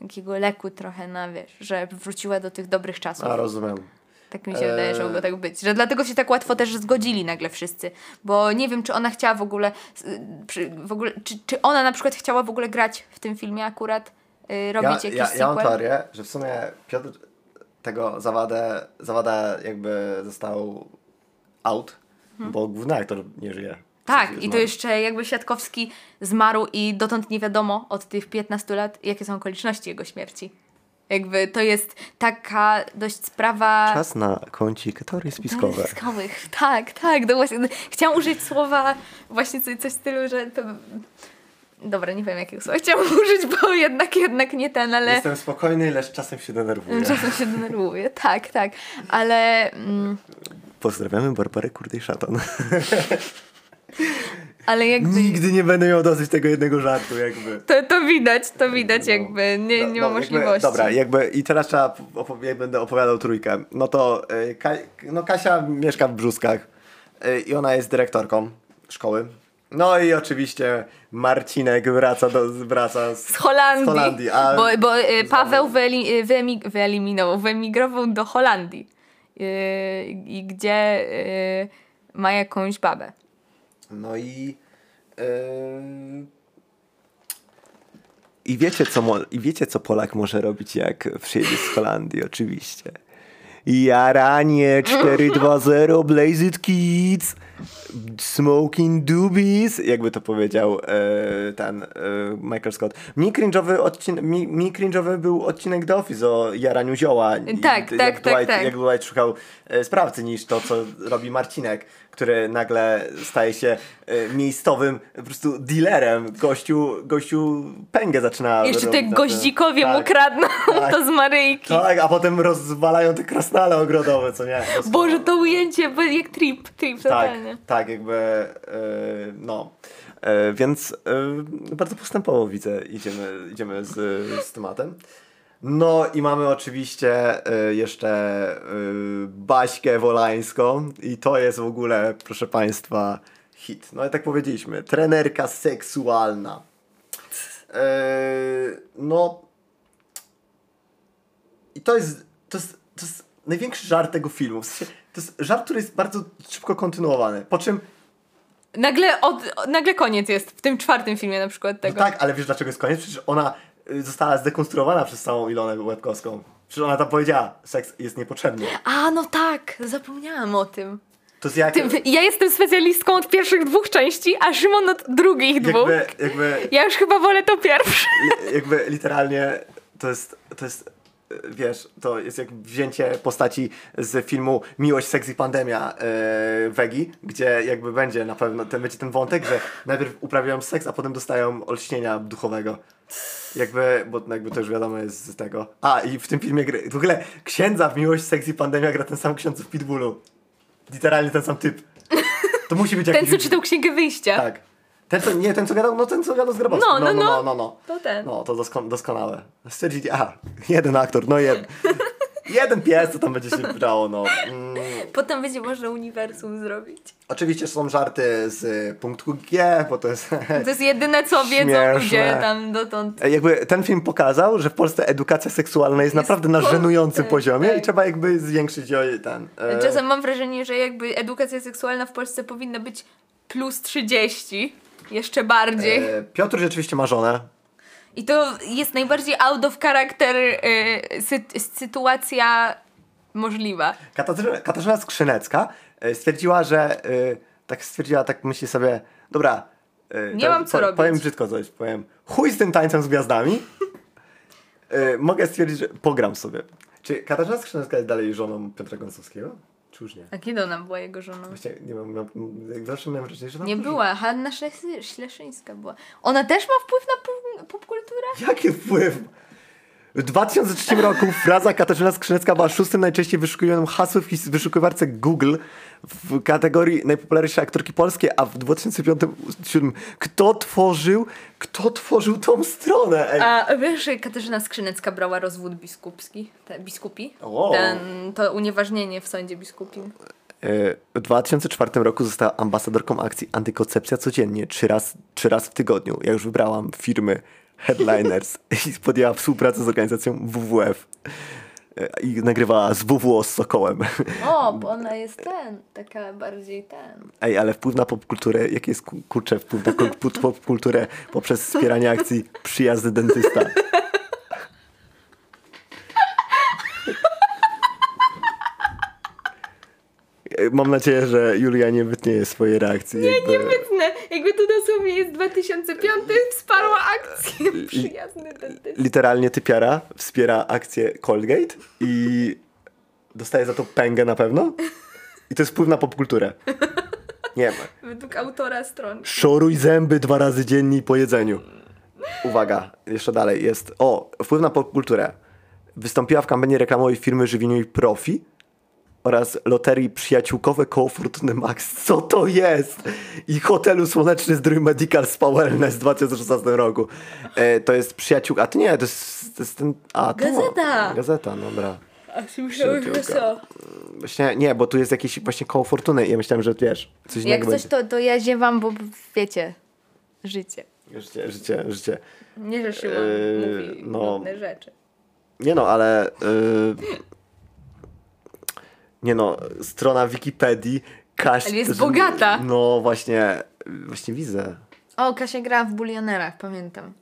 takiego leku trochę na, wiesz, że wróciła do tych dobrych czasów. A, rozumiem. Tak mi się wydaje, że Eee. mogło tak być. Że dlatego się tak łatwo też zgodzili nagle wszyscy. Bo nie wiem, czy ona chciała w ogóle, w ogóle czy, czy ona na przykład chciała w ogóle grać w tym filmie akurat y, robić ja, jakiś ja, ja mam teorię, że w sumie Piotr tego zawadę, zawada jakby został out, bo główny aktor nie żyje. Tak, i to jeszcze jakby Siatkowski zmarł i dotąd nie wiadomo od tych 15 lat, jakie są okoliczności jego śmierci. Jakby to jest taka dość sprawa... Czas na kącik teorii spiskowe. Spiskowych. Tak, tak. No właśnie, chciałam użyć słowa właśnie coś, coś w stylu, że... pe- Dobra, nie wiem jakiego słowa chciałam [laughs] użyć, bo jednak, jednak nie ten, ale... Jestem spokojny, lecz czasem się denerwuję. [laughs] Czasem się denerwuję. Tak, tak. Ale... Mm, Pozdrawiamy Barbarę Kurdej Szatan. [laughs] ale jakby... Nigdy nie będę miał dosyć tego jednego żartu, jakby. To, to widać, to widać jakby. Nie, No, nie ma no, możliwości. Jakby, dobra, jakby i teraz trzeba, jak będę opowiadał trójkę, no to y, Ka- no Kasia mieszka w Brzuskach y, i ona jest dyrektorką szkoły. No i oczywiście Marcinek wraca, do, wraca z, Z Holandii. Z Holandii a Bo, bo y, Paweł wyeli, wyemi, wyeliminował, wyemigrował do Holandii. Y, I gdzie ma jakąś babę. No i. Yy... I wiecie, co I wiecie, co Polak może robić, jak przyjedzie z Holandii, oczywiście. Jaranie 420 Blaze It Kids Smoking Doobies jakby to powiedział e, ten e, Michael Scott. Mniej cringe'owy, odcin- mi, mniej cringe'owy był odcinek The Office o jaraniu zioła. I- Tak, jak tak, tak, Dwight, tak. Jak Dwight szukał e, sprawcy niż to, co robi Marcinek, który nagle staje się e, miejscowym po prostu dealerem. Gościu, gościu pęgę zaczyna Jeszcze te goździkowie mu Tak. kradną [laughs] tak. to z Maryjki. Tak, a potem rozwalają te krasnale ogrodowe, co nie? [laughs] Boże, to ujęcie, jak trip, trip tak, totalnie. tak, jakby e, no. E, więc bardzo postępowo widzę, idziemy, idziemy z, z tematem. No i mamy oczywiście e, jeszcze e, Baśkę Wolańską i to jest w ogóle, proszę Państwa, hit. No i tak powiedzieliśmy, trenerka seksualna. E, no i to jest, to jest, to jest największy żart tego filmu. W sensie, to jest żart, który jest bardzo szybko kontynuowany. Po czym, Nagle, od, nagle koniec jest w tym czwartym filmie na przykład no tego. tak, ale wiesz dlaczego jest koniec? Przecież ona y, została zdekonstruowana przez całą Ilonę Łebkowską. Przecież ona tam powiedziała, seks jest niepotrzebny. A, no tak, zapomniałam o tym. To jest jak... Ty, ja jestem specjalistką od pierwszych dwóch części, a Szymon od drugich dwóch. Jakby, jakby, Ja już chyba wolę to pierwsze. jakby literalnie to jest, to jest, y, wiesz, to jest jak wzięcie postaci z filmu Miłość, Seks i Pandemia yy, Wegi, gdzie jakby będzie na pewno, ten, będzie ten wątek, że najpierw uprawiają seks, a potem dostają olśnienia duchowego. Jakby, bo jakby to już wiadomo jest z tego. A, i w tym filmie, gry, w ogóle księdza w Miłość, Seks i Pandemia gra ten sam ksiądz w Pitbullu. Literalnie ten sam typ. To musi być Ten, jakiś... co czytał Księgę Wyjścia. Tak. Ten, co, nie, ten, co gadał, no ten, co gadał z Grabowskim. No, no, no, no. no, no, no. To ten. No, to dosko doskonałe. Stwierdzili, a, jeden aktor, no jeden. Jeden pies, co tam będzie się brało, no. Mm, Potem będzie można uniwersum zrobić. oczywiście są żarty z punktu G, bo to jest... To jest jedyne, co wiedzą ludzie tam dotąd. Jakby ten film pokazał, że w Polsce edukacja seksualna jest, Jest naprawdę na żenującym poziomie tak. i trzeba jakby zwiększyć o ten... e, Czasem mam wrażenie, że jakby edukacja seksualna w Polsce powinna być plus 30. Jeszcze bardziej. e, Piotr rzeczywiście ma żonę. I to jest najbardziej out of character y, sy sytuacja możliwa. Katarzyna, Katarzyna Skrzynecka e, stwierdziła, że e, tak stwierdziła, tak myśli sobie, dobra. Nie to mam co robić. Powiem brzydko coś, powiem. Chuj z tym tańcem z gwiazdami. Mogę stwierdzić, że pogram sobie. Czy Katarzyna Skrzynecka jest dalej żoną Piotra Gąsowskiego? Czy już nie? A kiedy ona była jego żoną? Właśnie nie mam, mam, jak zawsze miałem wrażenie, że tam Nie była, Hanna Ślesy- Śleszyńska była. Ona też ma wpływ na pop- popkulturę? Jaki wpływ? W 2003 roku fraza Katarzyna Skrzynecka była szóstym najczęściej wyszukiwanym hasłem w wyszukiwarce Google w kategorii najpopularniejsze aktorki polskie, a w 2005-2007 kto tworzył, kto tworzył tą stronę? Ej. A wiesz, że Katarzyna Skrzynecka brała rozwód biskupski? Te, biskupi? Ten, to unieważnienie w sądzie biskupim. E, W 2004 roku została ambasadorką akcji Antykoncepcja codziennie, trzy raz, trzy raz w tygodniu. Ja już wybrałam firmy Headliners i podjęła współpracę z organizacją WWF. E, I nagrywała z WWO z Sokołem. O, bo ona jest ten, taka bardziej ten. Ej, ale wpływ na popkulturę, jaki jest ku- kurczę wpływ na ku- popkulturę poprzez wspieranie akcji Przyjazdy Dentysta? Mam nadzieję, że Julia nie wytnie swojej reakcji. Nie, jakby... nie wytnę. Jakby to dosłownie jest 2005, wsparła akcję przyjazny dentysta. Literalnie typiara wspiera akcję Colgate i dostaje za to pęgę na pewno. I to jest wpływ na popkulturę. Nie wiem. Według autora strony. Szoruj zęby dwa razy dziennie po jedzeniu. Uwaga, jeszcze dalej jest. O, wpływ na popkulturę. Wystąpiła w kampanii reklamowej firmy żywieniowej Profi oraz loterii przyjaciółkowe koło Fortuny Max. Co to jest? I hotelu Słoneczny Zdrój Medical Spa Wellness w 2016 roku. E, to jest przyjaciół... A to nie, to jest, to jest ten... A, to, Gazeta. Gazeta, dobra. A słyszałeś, że co? Właśnie, nie, bo tu jest jakieś właśnie koło Fortuny i ja myślałem, że wiesz, coś Jak coś, będzie. to, to ja ziewam, bo wiecie, życie. Życie, życie, życie. Nie, że Szymon Eee, mówi no. rzeczy. Nie no, ale. Yy... Nie no, strona Wikipedii. Kaś, Ale jest że- bogata. No właśnie, właśnie widzę. O, Kasia grała w Bulionerach, pamiętam.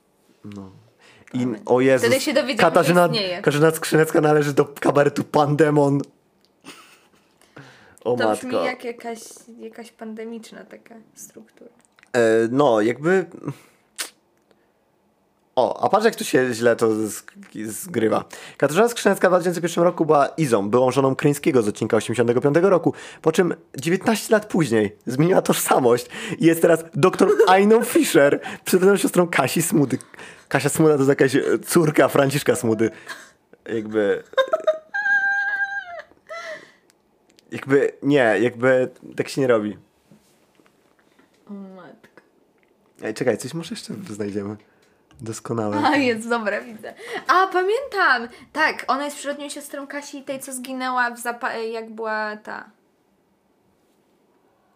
I, o Jezus, Wtedy się dowiedziałam, Katarzyna, istnieje. Katarzyna Skrzynecka należy do kabaretu Pandemon. O To brzmi matko. jak jakaś, jakaś pandemiczna taka struktura. E, no, jakby... O, a patrz jak tu się źle to zgrywa. Katarzyna Skrzynecka w 2001 roku była Izą, byłą żoną Kryńskiego z odcinka 85 roku, po czym 19 lat później zmieniła tożsamość i jest teraz doktor Ainą [laughs] Fischer, przyrodzoną siostrą Kasi Smudy. Kasia Smuda to jest jakaś e, córka Franciszka Smudy. Jakby... Jakby, nie, jakby tak się nie robi. O matko. Ej, czekaj, coś może jeszcze znajdziemy. Doskonałe. A, jest, dobra, widzę. A, pamiętam! Tak, ona jest przyrodnią siostrą Kasi, tej, co zginęła w zapa- jak była ta...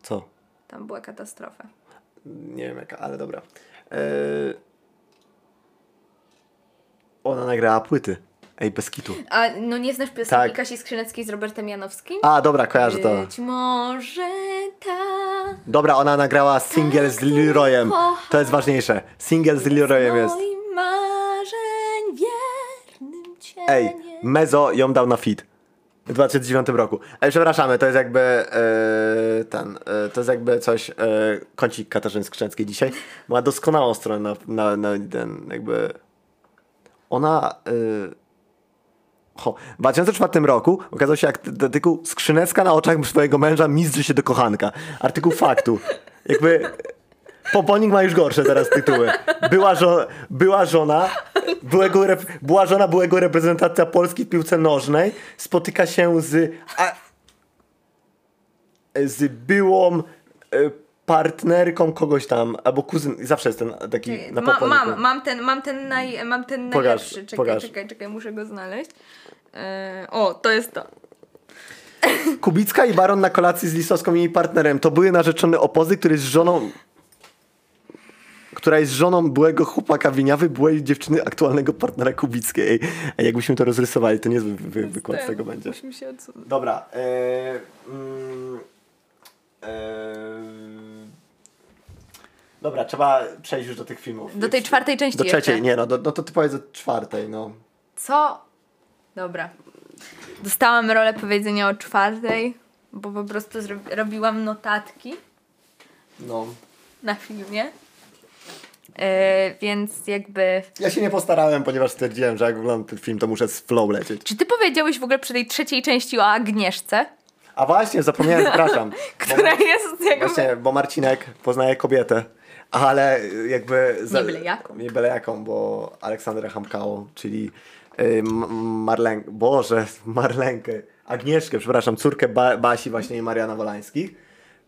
Co? Tam była katastrofa. Nie wiem jaka, ale dobra. Eee... Ona nagrała płyty. Ej, bez kitu. A, no nie znasz piosenki Tak. Kasi Skrzyneckiej z Robertem Janowskim? A, dobra, kojarzę to. Być może ta... Dobra, ona nagrała single z Leroyem. To jest ważniejsze. Single z Leroyem jest. Moim marzeń wiernym cieniem. Ej, Mezo ją dał na fit. W 2009 roku. Ej, przepraszamy, to jest jakby e, ten, e, to jest jakby coś, e, kącik Katarzyny Skrzęckiej dzisiaj. Ma doskonałą stronę na, na, na ten, jakby ona e, ho, w 2004 roku okazał się jak artykuł Skrzynecka na oczach swojego męża mizdrzy się do kochanka. Artykuł faktu. Jakby Poponik ma już gorsze teraz tytuły. Była, żo- była żona, byłego była żona byłego reprezentacja Polski w piłce nożnej, spotyka się z, z byłą e, partnerką kogoś tam, albo kuzyn, zawsze jest ten taki na Ma, mam, mam ten, mam ten, naj, mam ten Pokaż, najlepszy. Czekaj, pokaż. czekaj, czekaj, muszę go znaleźć. E, o, to jest to. Kubicka i Baron na kolacji z Lisowską i jej partnerem. To były narzeczone opozy, który jest żoną która jest żoną byłego chłopaka winiawy, byłej dziewczyny aktualnego partnera Kubickiej. Ej, jakbyśmy to rozrysowali, to niezły wy- wykład z tego będzie. Musimy się odsunąć. Dobra. E, mm, e, dobra, trzeba przejść już do tych filmów. Do tej czwartej części Do trzeciej, jeszcze. nie no, do, no to ty powiedz do czwartej, no. Co? Dobra. Dostałam rolę powiedzenia o czwartej, bo po prostu robiłam notatki no. na filmie. E, więc jakby. Ja się nie postarałem, ponieważ stwierdziłem, że jak wygląda ten film, to muszę z flow lecieć. Czy ty powiedziałeś w ogóle przy tej trzeciej części o Agnieszce? A właśnie, zapomniałem, przepraszam. [laughs] Która jest jakby. Właśnie, bo Marcinek poznaje kobietę, ale jakby... Nie byle jaką. Nie byle jaką, bo Aleksandrę Hamkałą, czyli Marlenkę, Boże, Marlenkę, Agnieszkę, przepraszam, córkę ba- Basi właśnie i Mariana Wolańskich.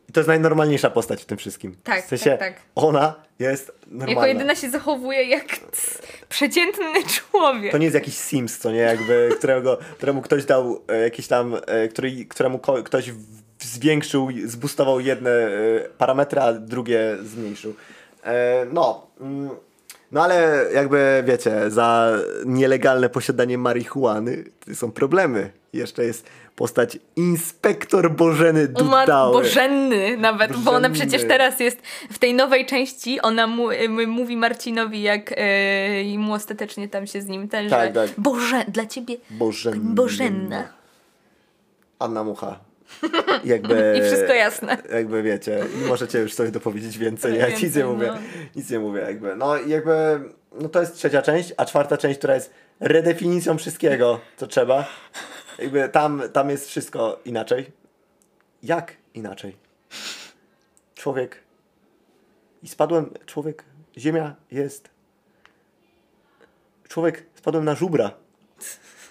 I to jest najnormalniejsza postać w tym wszystkim. Tak, w sensie tak, tak. ona jest normalna. Jako jedyna się zachowuje jak przeciętny człowiek. To nie jest jakiś Sims, co nie, jakby, którego, któremu ktoś dał e, jakiś tam, e, który, któremu ktoś zwiększył, zbustował jedne e, parametry, a drugie zmniejszył. No, mm, no ale jakby wiecie, za nielegalne posiadanie marihuany są problemy. Jeszcze jest postać inspektor Bożeny Dudały. Bożenny nawet, bo ona Bożenny. przecież teraz jest w tej nowej części, ona mu, mówi Marcinowi, jak y, i mu ostatecznie tam się z nim ten, Tak, że tak. Boże, dla ciebie Bożenny. Bożenna. Anna Mucha. [laughs] Jakby, I wszystko jasne. Jakby wiecie, i możecie już coś dopowiedzieć więcej. Ja Więcej, nic nie mówię. no. Nic nie mówię, jakby. No i jakby, no to jest trzecia część, a czwarta część, która jest redefinicją wszystkiego, co trzeba. Jakby tam, tam jest wszystko inaczej. Jak inaczej? Człowiek. I spadłem, człowiek, ziemia jest. Człowiek, spadłem na żubra.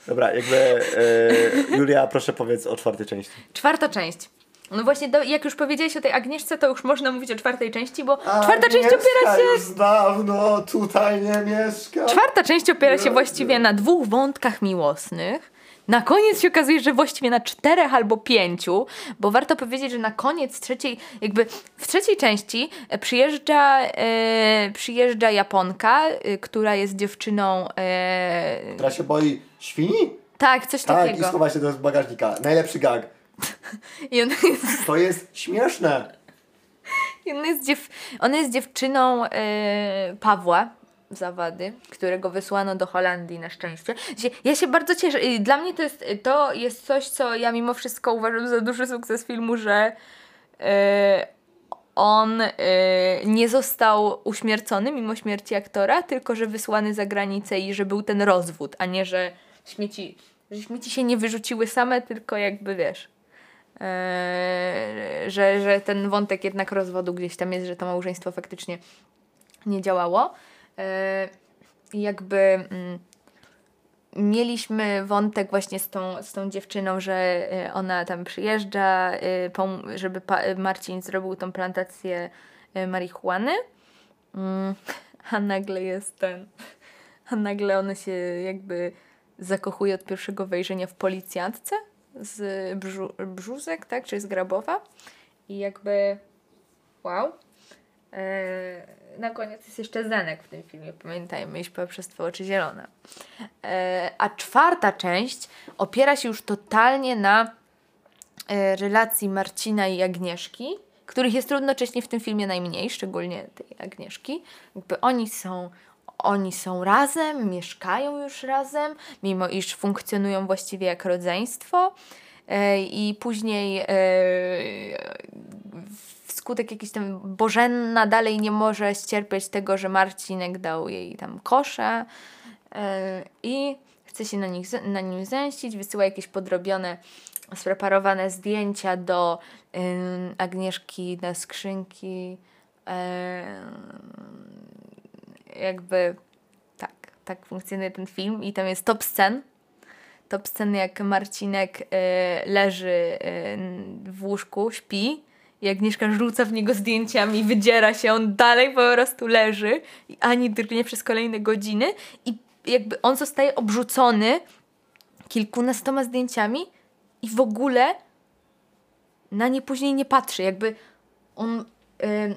Dobra, jakby e, Julia, proszę powiedz o czwartej części. Czwarta część. No właśnie, do, jak już powiedziałeś o tej Agnieszce, to już można mówić o czwartej części, bo czwarta część opiera się... już dawno tutaj nie mieszka. Czwarta część opiera się właściwie na dwóch wątkach miłosnych. Na koniec się okazuje, że właściwie na czterech albo pięciu, bo warto powiedzieć, że na koniec trzeciej, jakby w trzeciej części e, przyjeżdża, e, przyjeżdża Japonka, e, która jest dziewczyną. E, Która się boi świni? tak, coś Tak, i takiego. schowa się do bagażnika. Najlepszy gag. I ona jest, To jest śmieszne. i ona jest, dziew, ona jest dziewczyną e, Pawła. Zawady, którego wysłano do Holandii na szczęście. Ja się bardzo cieszę. I Dla mnie to jest, to jest coś, co ja mimo wszystko uważam za duży sukces filmu, że e, on e, nie został uśmiercony mimo śmierci aktora, tylko że wysłany za granicę i że był ten rozwód, a nie, że śmieci, że śmieci się nie wyrzuciły same, tylko jakby wiesz. e, że, że ten wątek jednak rozwodu gdzieś tam jest, że to małżeństwo faktycznie nie działało. E, jakby mm, mieliśmy wątek właśnie z tą, z tą dziewczyną, że e, ona tam przyjeżdża, e, żeby Marcin zrobił tą plantację marihuany. Mm, a nagle jest ten. A nagle ona się jakby zakochuje od pierwszego wejrzenia w policjantce z brzu- Brzuzek, tak? Czy z Grabowa. I jakby wow. E, na koniec jest jeszcze Zenek w tym filmie, pamiętajmy, iść przez twoje oczy zielone. E, a czwarta część opiera się już totalnie na e, relacji Marcina i Agnieszki, których jest równocześnie w tym filmie najmniej, szczególnie tej Agnieszki. Jakby oni są, oni są razem, mieszkają już razem, mimo iż funkcjonują właściwie jak rodzeństwo. E, I później e, wskutek jakiś tam Bożenna dalej nie może ścierpieć tego, że Marcinek dał jej tam kosza e, i chce się na, nich, na nim zemścić, wysyła jakieś podrobione, spreparowane zdjęcia do Agnieszki na skrzynki. Jakby tak, tak funkcjonuje ten film i tam jest top scen. Top scen jak Marcinek y, leży y, w łóżku, śpi i Agnieszka rzuca w niego zdjęciami, wydziera się, on dalej po prostu leży i ani drgnie przez kolejne godziny i jakby on zostaje obrzucony kilkunastoma zdjęciami i w ogóle na nie później nie patrzy. Jakby on. ym,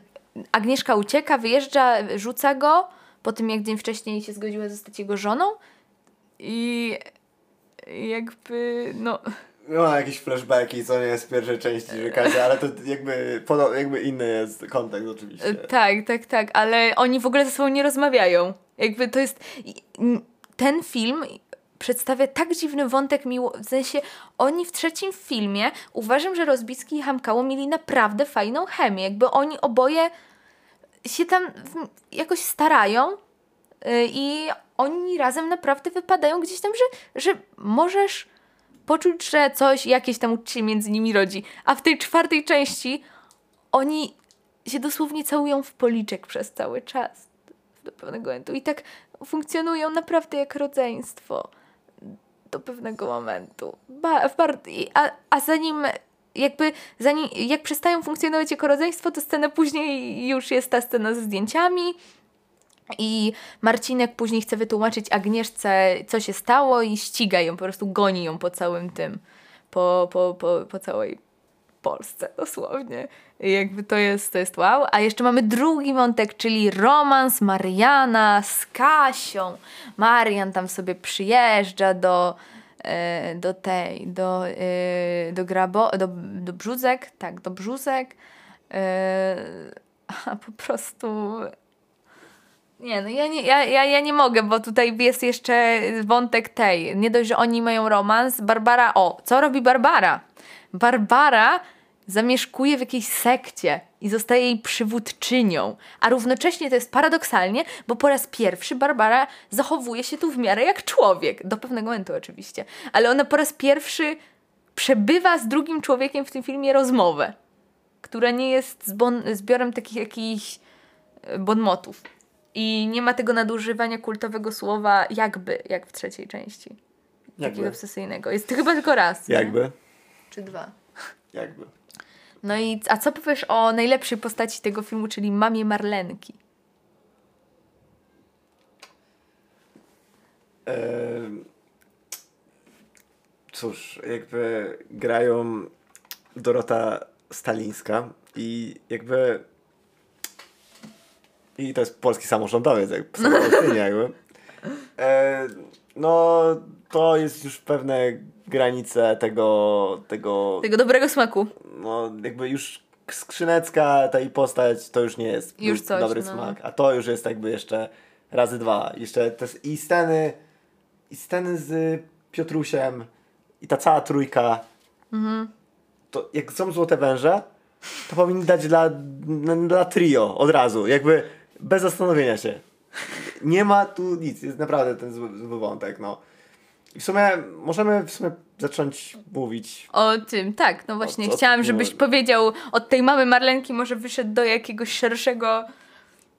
Agnieszka ucieka, wyjeżdża, rzuca go po tym, jak dzień wcześniej się zgodziła zostać jego żoną. I jakby, no. No, jakieś flashbacki, co nie jest w pierwszej części, że Kasia, ale to jakby, jakby inny jest kontekst oczywiście. E, Tak, tak, tak, ale oni w ogóle ze sobą nie rozmawiają. Jakby to jest. Ten film przedstawia tak dziwny wątek miło. W sensie, oni w trzecim filmie uważam, że Rozbicki i Hamkało mieli naprawdę fajną chemię. Jakby oni oboje się tam jakoś starają y, i oni razem naprawdę wypadają gdzieś tam, że, że możesz poczuć, że coś, jakieś tam uczucie między nimi rodzi. A w tej czwartej części oni się dosłownie całują w policzek przez cały czas do pewnego momentu i tak funkcjonują naprawdę jak rodzeństwo do pewnego momentu. Ba, bar- a, a zanim jakby zanim, jak przestają funkcjonować jako rodzeństwo, to scena później już jest ta scena ze zdjęciami i Marcinek później chce wytłumaczyć Agnieszce, co się stało i ściga ją, po prostu goni ją po całym tym, po, po, po, po całej Polsce dosłownie. I jakby to jest, to jest wow. A jeszcze mamy drugi wątek, czyli romans Mariana z Kasią. Marian tam sobie przyjeżdża do, e, do tej, do, e, do Grabo, do, do Brzuzek, tak, do Brzuzek. E, a po prostu Nie, no ja nie, ja, ja, ja nie mogę, bo tutaj jest jeszcze wątek tej. Nie dość, że oni mają romans. Barbara, o, co robi Barbara? Barbara zamieszkuje w jakiejś sekcie i zostaje jej przywódczynią. A równocześnie to jest paradoksalnie, bo po raz pierwszy Barbara zachowuje się tu w miarę jak człowiek. Do pewnego momentu oczywiście. Ale ona po raz pierwszy przebywa z drugim człowiekiem w tym filmie rozmowę, która nie jest zbiorem takich jakichś e, bonmotów. I nie ma tego nadużywania kultowego słowa jakby, jak w trzeciej części. Takiego Jakby. obsesyjnego. Jest to chyba tylko raz. nie? Jakby. Czy dwa. Jakby. No i a co powiesz o najlepszej postaci tego filmu, czyli mamie Marlenki? Ehm, Cóż, jakby grają Dorota Stalińska i jakby i to jest polski samorządowiec, jak samorządowczyni jakby. E, no, to jest już pewne granice tego, tego, Tego dobrego smaku. no jakby już skrzynecka ta i postać to już nie jest Już coś, dobry no. smak, a to już jest jakby jeszcze razy dwa. Jeszcze te, i sceny i sceny z Piotrusiem i ta cała trójka Mhm. to jak są Złote Węże to powinni dać dla, dla trio od razu, jakby bez zastanowienia się. Nie ma tu nic, jest naprawdę ten zły, zły wątek, no. I w sumie możemy w sumie zacząć mówić O tym, tak, no właśnie. O chciałam, żebyś chodzi? powiedział od tej mamy Marlenki może wyszedł do jakiegoś szerszego.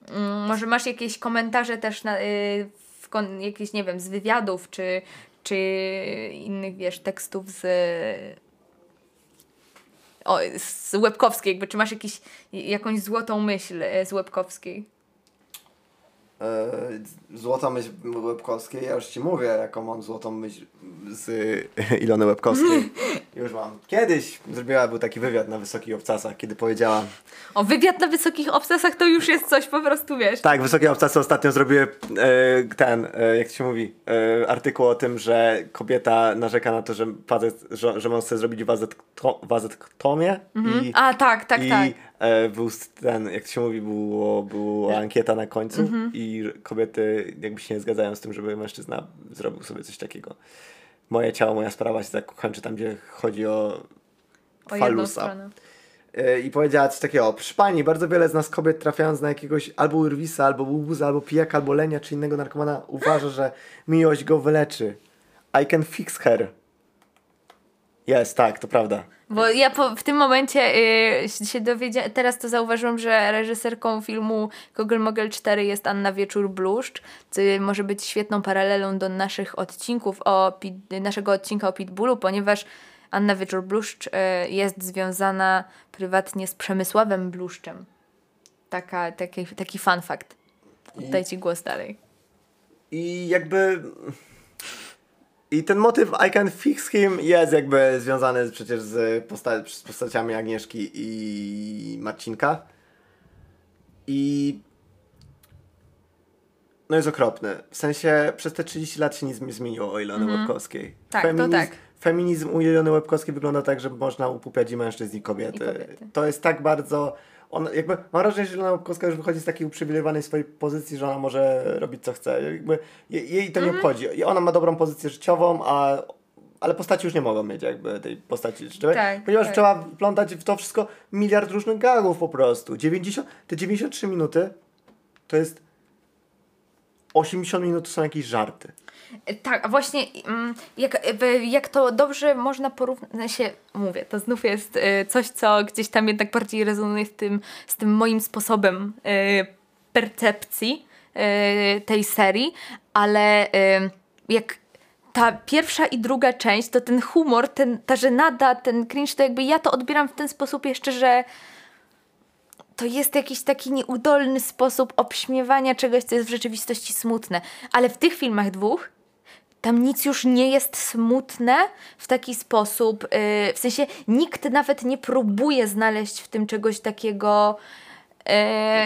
Mm, może masz jakieś komentarze też na, y, w kon, jakieś, nie wiem, z wywiadów, czy, czy innych, wiesz, tekstów z. O, z Łebkowskiej, jakby, czy masz jakiś, jakąś złotą myśl y, z Łebkowskiej? E, Złota myśl Łebkowskiej, ja już ci mówię, jaką mam złotą myśl z [laughs] Ilony Łebkowskiej. [laughs] Już mam. Kiedyś zrobiła, był taki wywiad na Wysokich Obcasach, kiedy powiedziała O, wywiad na wysokich obsesach to już jest coś po prostu, wiesz. Tak, Wysokie Obcasy ostatnio zrobiły e, ten, e, jak to się mówi, artykuł o tym, że kobieta narzeka na to, że, facet, że, że mąż chce zrobić wazekto, wazektomię i, A, tak, tak, i tak. E, był ten, jak to się mówi, było, była ankieta na końcu Mhm. i kobiety jakby się nie zgadzają z tym, żeby mężczyzna zrobił sobie coś takiego. Moje ciało, moja sprawa się tak kończy tam, gdzie chodzi o O falusa. E, i powiedziała coś takiego, proszę pani, bardzo wiele z nas kobiet trafiając na jakiegoś albo urwisa, albo łubuza, albo pijaka, albo lenia, czy innego narkomana uważa, że miłość go wyleczy. I can fix her. Jest, tak, to prawda. Bo ja po, w tym momencie y, się dowiedziałam, teraz to zauważyłam, że reżyserką filmu Kogel Mogel 4 jest Anna Wieczór-Bluszcz, co może być świetną paralelą do naszych odcinków o Pit, naszego odcinka o Pitbullu, ponieważ Anna Wieczór-Bluszcz y, jest związana prywatnie z Przemysławem Bluszczem. Taka, taki, taki fun fact. Oddaj ci głos dalej. I jakby... I ten motyw I can fix him jest jakby związany przecież z, posta- z postaciami Agnieszki i Marcinka. I no jest okropny. W sensie przez te 30 lat się nic nie zmieniło o Ilony Łebkowskiej. Tak, to tak. Feminizm u Ilony Łebkowskiej wygląda tak, że można upupiać i mężczyzn i kobiety. I kobiety. To jest tak bardzo... On, jakby, mam wrażenie, że Ilona Łebkowska już wychodzi z takiej uprzywilejowanej swojej pozycji, że ona może robić co chce. Jakby, je, jej to nie Mhm. obchodzi. I ona ma dobrą pozycję życiową, a ale postaci już nie mogą mieć jakby tej postaci życiowej, Tak, ponieważ tak. trzeba wplątać w to wszystko miliard różnych gagów po prostu. 90, te 93 minuty to jest 80 minut to są jakieś żarty. Tak, właśnie mm, jak, jak to dobrze można porównać, się mówię, to znów jest y, coś, co gdzieś tam jednak bardziej rezonuje z tym, z tym moim sposobem y, percepcji y, tej serii, ale jak ta pierwsza i druga część, to ten humor, ten, ta żenada, ten cringe, to jakby ja to odbieram w ten sposób jeszcze, że to jest jakiś taki nieudolny sposób obśmiewania czegoś, co jest w rzeczywistości smutne. Ale w tych filmach dwóch tam nic już nie jest smutne w taki sposób, yy, w sensie nikt nawet nie próbuje znaleźć w tym czegoś takiego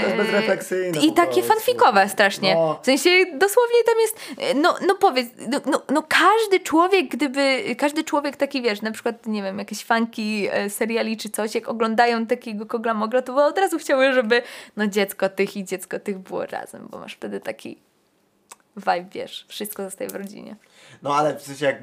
To jest bezrefleksyjne I takie fanfikowe strasznie. No. W sensie dosłownie tam jest, e, no, no powiedz, no, no, no każdy człowiek, gdyby, każdy człowiek taki, wiesz, na przykład, nie wiem, jakieś fanki e, seriali czy coś, jak oglądają takiego kogla mogla, to by od razu chciały, żeby no dziecko tych i dziecko tych było razem, bo masz wtedy taki vibe, wiesz, wszystko zostaje w rodzinie. No ale w sensie jak,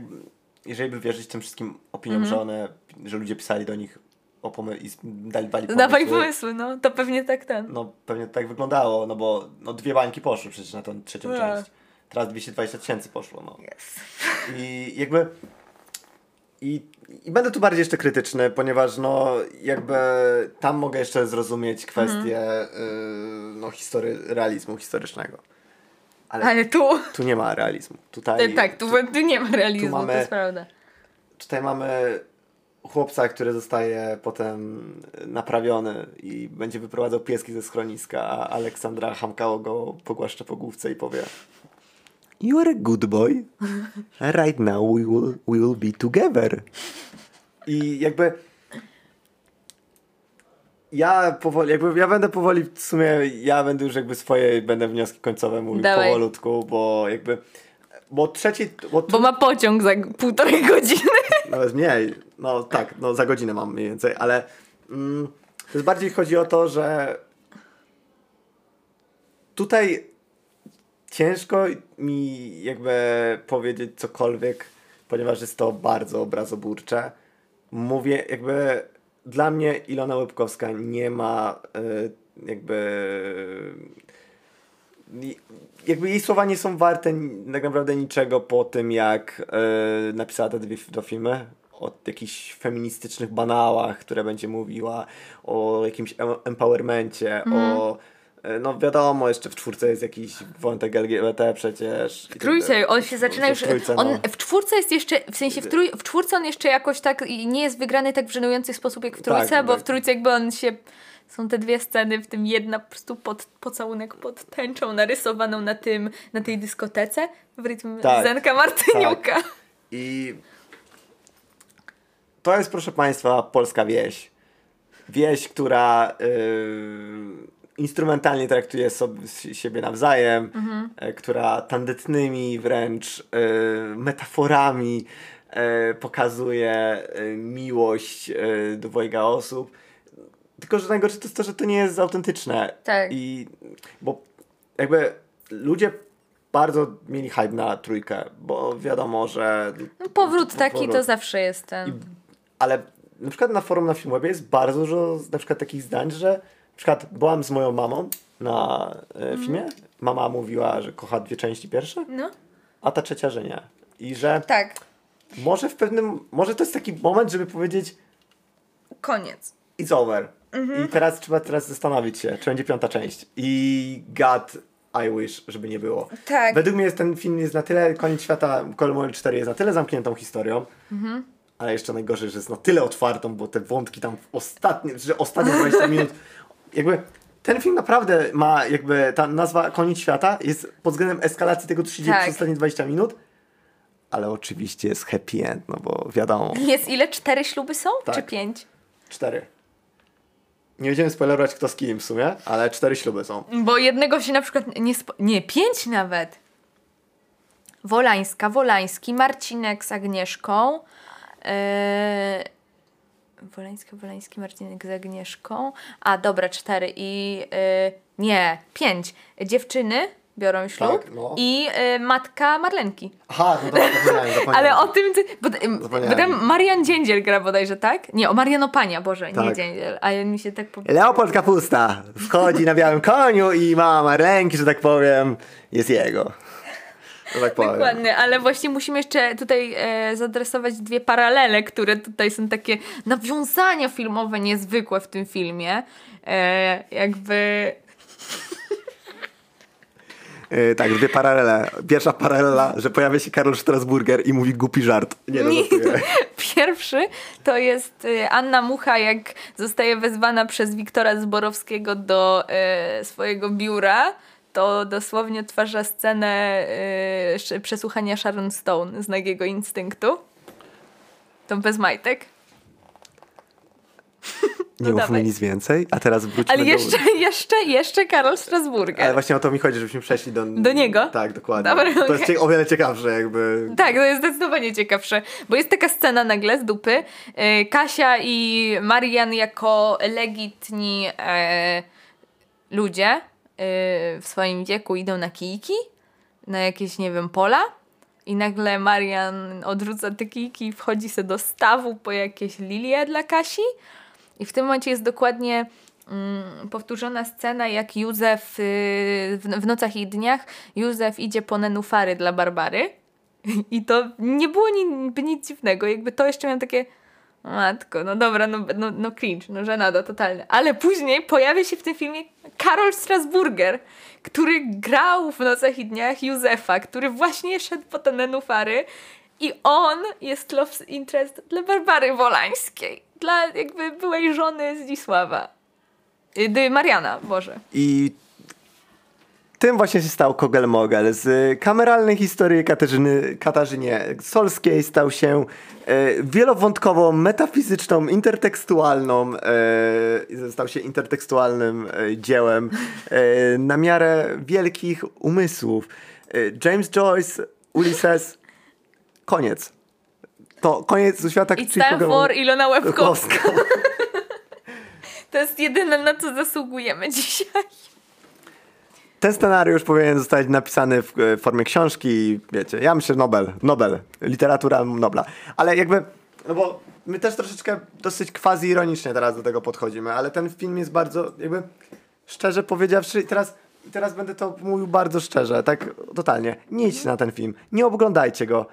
jeżeli by wierzyć tym wszystkim opiniom, Mhm. że one, że ludzie pisali do nich o pomy- i dali, dali pomysły, Dawaj pomysły, no, to pewnie tak ten. no pewnie tak wyglądało, no bo no, dwie bańki poszły przecież na tę trzecią Tak. część. Teraz 220 tysięcy poszło, no. Yes. I jakby. I, I będę tu bardziej jeszcze krytyczny, ponieważ no jakby tam mogę jeszcze zrozumieć kwestię y, no, history, realizmu historycznego. Ale, Ale tu, tu nie ma realizmu. Tutaj, tak, tu, tu nie ma realizmu, tu mamy- to jest prawda. tutaj mamy chłopca, który zostaje potem naprawiony i będzie wyprowadzał pieski ze schroniska, a Aleksandra Hamkało go pogłaszcza po główce i powie You are a good boy. [laughs] Right now we will, we will be together. I jakby ja powoli, jakby ja będę powoli w sumie, ja będę już jakby swoje, będę wnioski końcowe mówił Dawaj. powolutku, bo jakby bo trzeci, bo, Bo ma pociąg za półtorej [laughs] godziny. nawet mniej. No tak, no za godzinę mam mniej więcej, ale mm, to jest bardziej chodzi o to, że tutaj ciężko mi jakby powiedzieć cokolwiek, ponieważ jest to bardzo obrazoburcze. Mówię jakby dla mnie Ilona Łebkowska nie ma y, jakby jakby jej słowa nie są warte tak naprawdę niczego po tym, jak e, napisała te dwie dwa filmy. O jakichś feministycznych banałach, które będzie mówiła, o jakimś em- empowermencie, o. e, No wiadomo, jeszcze w czwórce jest jakiś wątek LGBT przecież. W trójce, on się zaczyna już. W trójce, on, no. w czwórce jest jeszcze, w sensie w, trój, w czwórce on jeszcze jakoś tak i nie jest wygrany tak w żenujący sposób jak w trójce, Tak, bo tak. w trójce jakby on się. Są te dwie sceny, w tym jedna po prostu pod, pocałunek pod tęczą narysowaną na tym, na tej dyskotece w rytmie Tak, Zenka Martyniuka. I to jest, proszę Państwa, polska wieś. Wieś, która y, instrumentalnie traktuje sobie, siebie nawzajem, y, która tandetnymi wręcz y, metaforami y, pokazuje miłość do dwojga osób. Tylko, że najgorsze to jest to, że to nie jest autentyczne. Tak. I bo jakby ludzie bardzo mieli hype na trójkę, bo wiadomo, że. No, powrót taki powrót. to zawsze jest ten. I, ale na przykład na forum na Filmwebie jest bardzo dużo na przykład takich zdań, że przykład byłam z moją mamą na e, filmie. Mama mówiła, że kocha dwie części pierwsze, No, a ta trzecia, że nie. I że tak. może w pewnym. Może to jest taki moment, żeby powiedzieć Koniec. it's over. Mhm. I teraz trzeba teraz zastanowić się, czy będzie piąta część. I God, I wish, żeby nie było. Tak. Według mnie jest, ten film jest na tyle, koniec świata, Colmore 4 jest na tyle zamkniętą historią, Mhm. ale jeszcze najgorzej, że jest na tyle otwartą, bo te wątki tam w ostatnie, że ostatnie 20 [laughs] minut, jakby ten film naprawdę ma jakby, ta nazwa Koniec Świata jest pod względem eskalacji tego, co się dzieje Tak. przez ostatnie 20 minut, ale oczywiście jest happy end, no bo wiadomo. Jest ile? Cztery śluby są? Tak. Czy pięć? Cztery. Nie będziemy spoilerować kto z kim w sumie, ale cztery śluby są. Bo jednego się na przykład nie spo... Nie, pięć nawet. Wolańska, Wolański, Marcinek z Agnieszką. Yy... Wolańska, Wolański, Marcinek z Agnieszką. A, dobra, cztery. I yy... nie, pięć. Dziewczyny biorą ślub Tak, no. i yy, matka Marlenki. Aha, no dobra, zapomniałem, [laughs] zapomniałem. Ale o tym, ty- bo, tam Marian Dziędziel gra bodajże, tak? Nie, o Mariano Pania, Boże, nie Tak. Dziędziel, ale mi się tak po... Leopold Kapusta wchodzi na białym koniu i mama ręki, że tak powiem, jest jego. Tak powiem. Dokładnie, ale właśnie musimy jeszcze tutaj e, zadresować dwie paralele, które tutaj są takie nawiązania filmowe niezwykłe w tym filmie. E, jakby Yy, tak, dwie paralele. Pierwsza paralela, że pojawia się Karol Strasburger i mówi głupi żart. Nie, no [laughs] pierwszy to jest e, Anna Mucha, jak zostaje wezwana przez Wiktora Zborowskiego do e, swojego biura. To dosłownie odtwarza scenę sz- przesłuchania Sharon Stone z Nagiego Instynktu. To bez majtek. Nie mówmy dawaj. nic więcej, a teraz wróćmy Ale do... jeszcze, jeszcze, jeszcze Karol Strasburger. Ale właśnie o to mi chodzi, żebyśmy przeszli do... Do niego? Tak, dokładnie. Dobra, to jest okej. cie- o wiele ciekawsze jakby. Tak, to jest zdecydowanie ciekawsze, bo jest taka scena nagle z dupy. E, Kasia i Marian jako legitni e, ludzie w swoim wieku idą na kijki, na jakieś, nie wiem, pola i nagle Marian odrzuca te kijki i wchodzi sobie do stawu po jakieś lilie dla Kasi. I w tym momencie jest dokładnie mm, powtórzona scena, jak Józef y, w, w nocach i dniach Józef idzie po nenufary dla Barbary. [laughs] I to nie było ni, nic dziwnego, jakby to jeszcze miałem takie "O matko, no dobra, no, no, no cringe, no żenada totalne. Ale później pojawia się w tym filmie Karol Strasburger, który grał w Nocach i Dniach Józefa, który właśnie szedł po te nenufary i on jest love interest dla Barbary Wolańskiej, dla jakby byłej żony Zdzisława. Y, Mariana, Boże. I tym właśnie się stał Kogel Mogel. Z kameralnej historii Katarzyny, Katarzynie Solskiej stał się e, wielowątkową, metafizyczną, intertekstualną, e, stał się intertekstualnym e, dziełem e, na miarę wielkich umysłów. James Joyce, Ulysses, koniec. To koniec świata, It's time Kogel- for Ilona. Łebkowska. [laughs] To jest jedyne, na co zasługujemy dzisiaj. Ten scenariusz powinien zostać napisany w e, formie książki, wiecie, ja myślę Nobel, Nobel, literatura Nobla, ale jakby, no bo my też troszeczkę dosyć quasi-ironicznie teraz do tego podchodzimy, ale ten film jest bardzo, jakby, szczerze powiedziawszy, teraz, teraz będę to mówił bardzo szczerze, tak totalnie, nie idźcie na ten film, nie oglądajcie go,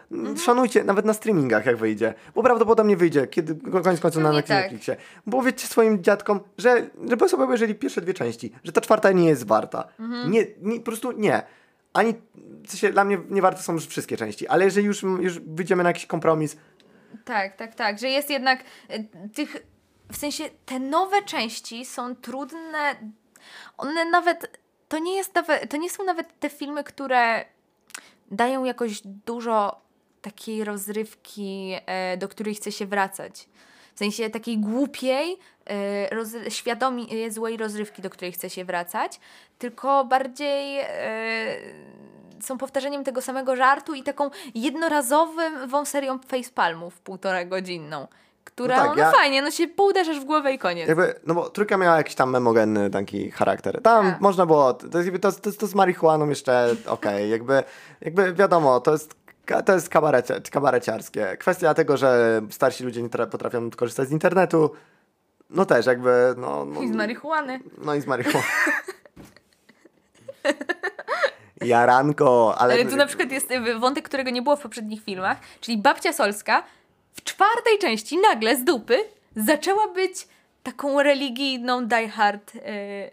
szanujcie, nawet na streamingach jak wyjdzie, bo prawdopodobnie wyjdzie, kiedy, koniec końców na Pewnie tak. Netflixie, bo powiedzcie swoim dziadkom, że żeby sobie obejrzeli pierwsze dwie części, że ta czwarta nie jest warta. Mhm. Nie, nie, po prostu nie. Ani, w sensie, dla mnie nie warte są już wszystkie części, ale jeżeli już, już wyjdziemy na jakiś kompromis, Tak, tak, tak, że jest jednak y, tych, w sensie te nowe części są trudne, one nawet, to nie jest nawet, to nie są nawet te filmy, które dają jakoś dużo takiej rozrywki, e, do której chce się wracać. W sensie takiej głupiej, e, roz, świadomie złej rozrywki, do której chce się wracać, tylko bardziej e, są powtarzeniem tego samego żartu i taką jednorazową serią facepalmów półtora godzinną, która, No no, tak, ja- fajnie, no się pouderzasz w głowę i koniec. jakby, no bo trójka miała jakiś tam memogenny taki charakter. Tam Tak. można było, to, jest to, to, to z marihuaną jeszcze okej, [laughs] jakby, jakby wiadomo, to jest to jest kabarecie, kabareciarskie. Kwestia tego, że starsi ludzie nie tra- potrafią korzystać z internetu, no też jakby, no... no I z marihuany. No i z marihuany. [laughs] Jaranko, ale... Ale tu na przykład jest y, wątek, którego nie było w poprzednich filmach, czyli babcia Solska w czwartej części nagle z dupy zaczęła być taką religijną diehard y,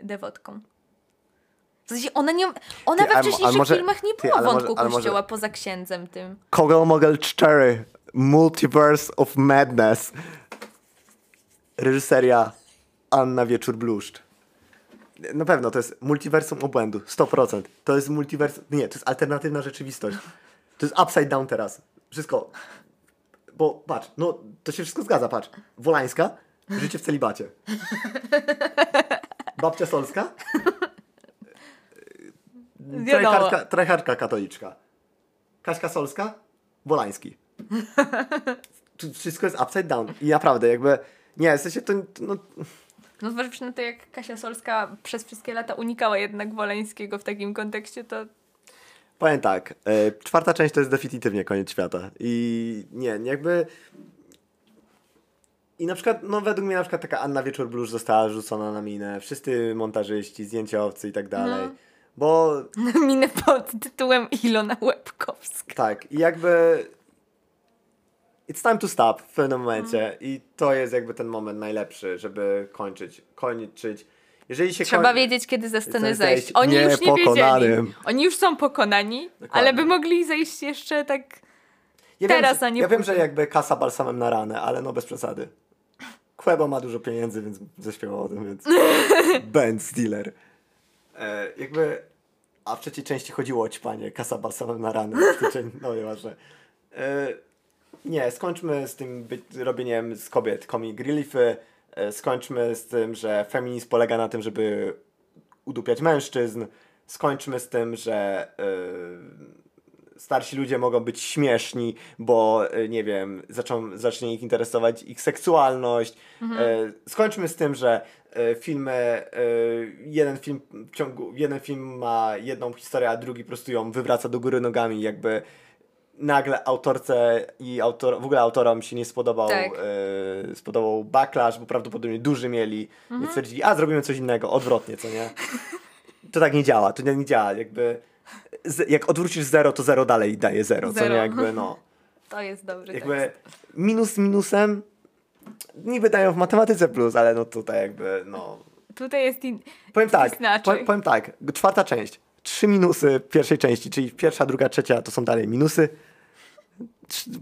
dewotką. W sensie ona, nie, ona Ty, we wcześniejszych może- filmach nie ty, ale może- wątku ale może- kościoła poza księdzem tym. Kogel Mogel 4 Multiverse of Madness. Reżyseria Anna Wieczór Bluszcz Na pewno to jest multiversum obłędu 100% To jest multiversum Nie, to jest alternatywna rzeczywistość. To jest upside down teraz. Wszystko Bo patrz, no to się wszystko zgadza, patrz Wolańska, życie w celibacie Babcia Solska. [laughs] Tryhardka, tryhardka katoliczka. Kaśka Solska, Wolański. Wszystko jest upside down. I naprawdę, jakby. Nie, w sensie to. No, No zważywszy na to, jak Kasia Solska przez wszystkie lata unikała jednak Woleńskiego w takim kontekście, to powiem tak. E, czwarta część to jest definitywnie koniec świata. I nie, jakby. I na przykład, no według mnie na przykład taka Anna Wieczór Blues została rzucona na minę. Wszyscy montażyści, zdjęciowcy i tak dalej. Bo minę pod tytułem Ilona Łebkowska. Tak, i jakby. It's time to stop w pewnym momencie. I to jest jakby ten moment najlepszy, żeby kończyć. Kończyć. Jeżeli się Trzeba koń... wiedzieć, kiedy ze sceny zejść. zejść Oni już nie wiedzieli. Oni już są pokonani, Dokładnie. ale by mogli zejść jeszcze tak... ja teraz, wiem, że, a nie Ja wiem, że jakby kasa balsamem na ranę, ale no bez przesady. Quebo ma dużo pieniędzy, więc zaśpiewał o tym, więc. [laughs] Ben Stiller. E, jakby. A w trzeciej części chodziło o ćpanie, kasa balsamem na ranę. [laughs] No nieważne. E, nie, skończmy z tym robieniem z kobiet comic reliefy. E, skończmy z tym, że feminizm polega na tym, żeby udupiać mężczyzn, skończmy z tym, że e, starsi ludzie mogą być śmieszni, bo e, nie wiem, zaczą, zacznie ich interesować ich seksualność. E, skończmy z tym, że filmy, jeden film w ciągu, jeden film ma jedną historię, a drugi po prostu ją wywraca do góry nogami, jakby nagle autorce i autor, w ogóle autorom się nie spodobał, Tak. e, spodobał backlash, bo prawdopodobnie duży mieli, więc stwierdzili, a zrobimy coś innego, odwrotnie, co nie? To tak nie działa, to nie, nie działa, jakby z, jak odwrócisz zero, to zero dalej daje zero, co Zero. nie, jakby no, [laughs] To jest dobry jakby tekst. minus minusem niby dają w matematyce plus, ale no tutaj jakby, no, Tutaj jest in... Powiem tak, powiem tak, czwarta część. Trzy minusy pierwszej części, czyli pierwsza, druga, trzecia to są dalej minusy.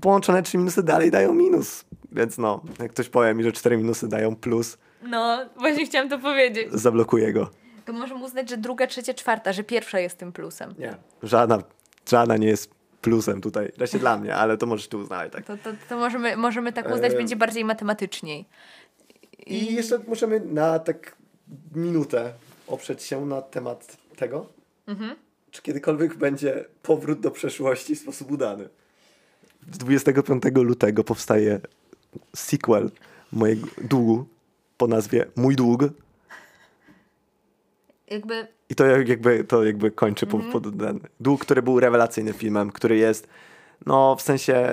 Połączone trzy minusy dalej dają minus. Więc no, jak ktoś powie mi, że cztery minusy dają plus, No, właśnie chciałam to powiedzieć. zablokuję go. To możemy uznać, że druga, trzecia, czwarta, że pierwsza jest tym plusem. Nie. Żadna, żadna nie jest plusem tutaj. Wreszcie dla mnie, ale to możesz ty uznać, tak. To, to, to możemy, możemy tak uznać, Eee. będzie bardziej matematyczniej. I jeszcze możemy na tak minutę oprzeć się na temat tego, czy kiedykolwiek będzie powrót do przeszłości w sposób udany. 25 lutego powstaje sequel mojego długu po nazwie Mój dług Jakby i to jakby, to jakby kończy po, po ten dług, który był rewelacyjnym filmem, który jest no w sensie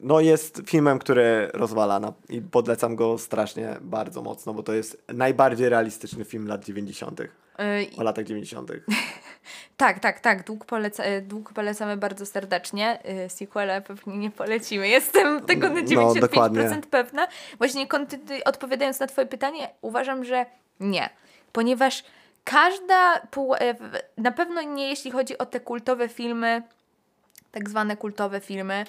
no jest filmem, który rozwala na, i podlecam go strasznie bardzo mocno, bo to jest najbardziej realistyczny film lat 90. Yy, o latach 90. [laughs] tak, tak, tak. Dług, poleca, e, dług polecamy bardzo serdecznie. Yy, sequela pewnie nie polecimy. Jestem tego na No, 95% dokładnie. pewna. Właśnie odpowiadając na Twoje pytanie, uważam, że nie. Ponieważ każda, e, na pewno nie jeśli chodzi o te kultowe filmy, tak zwane kultowe filmy, e,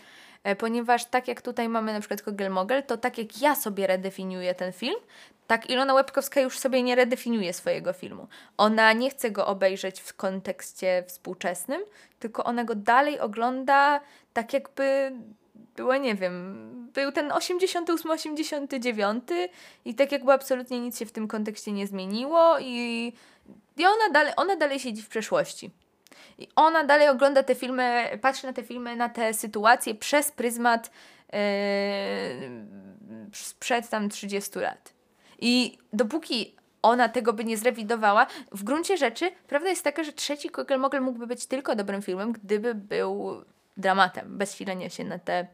ponieważ tak jak tutaj mamy na przykład Kogel Mogel, to tak jak ja sobie redefiniuję ten film, tak Ilona Łebkowska już sobie nie redefiniuje swojego filmu. Ona nie chce go obejrzeć w kontekście współczesnym, tylko ona go dalej ogląda tak jakby było, nie wiem, był ten 88, 89 i tak jakby absolutnie nic się w tym kontekście nie zmieniło i, i ona, dalej, ona dalej siedzi w przeszłości. I ona dalej ogląda te filmy, patrzy na te filmy, na te sytuacje przez pryzmat yy, sprzed tam 30 lat. I dopóki ona tego by nie zrewidowała, w gruncie rzeczy prawda jest taka, że trzeci Kogel Mogel mógłby być tylko dobrym filmem, gdyby był dramatem, bez silenia się na te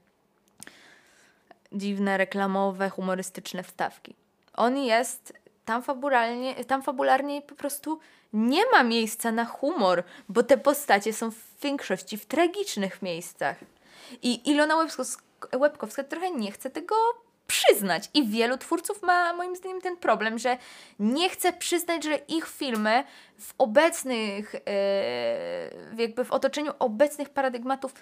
dziwne, reklamowe, humorystyczne wstawki. On jest tam fabularnie, tam fabularnie po prostu nie ma miejsca na humor, bo te postacie są w większości w tragicznych miejscach. I Ilona Łebkowska, trochę nie chce tego przyznać. I wielu twórców ma moim zdaniem ten problem, że nie chce przyznać, że ich filmy w obecnych, e, jakby w otoczeniu obecnych paradygmatów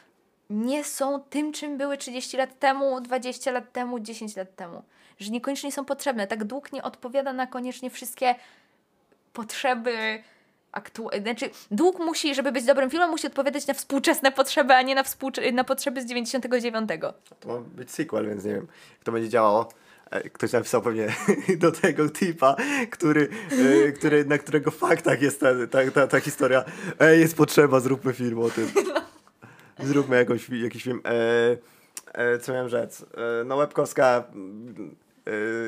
nie są tym, czym były 30 lat temu, 20 lat temu, 10 lat temu. Że niekoniecznie są potrzebne. Tak dług nie odpowiada na koniecznie wszystkie potrzeby aktualne. Znaczy, dług musi, żeby być dobrym filmem, musi odpowiadać na współczesne potrzeby, a nie na, współcze- na potrzeby z 99. To ma być sequel, więc nie wiem, jak to będzie działało. E, Ktoś napisał pewnie [laughs] do tego tipa, który, e, który, na którego faktach jest ta, ta, ta, ta historia. Ej, jest potrzeba, zróbmy film o tym. [laughs] Zróbmy jakąś, jakiś film. E, e, co miałem rzec? E, no Łebkowska,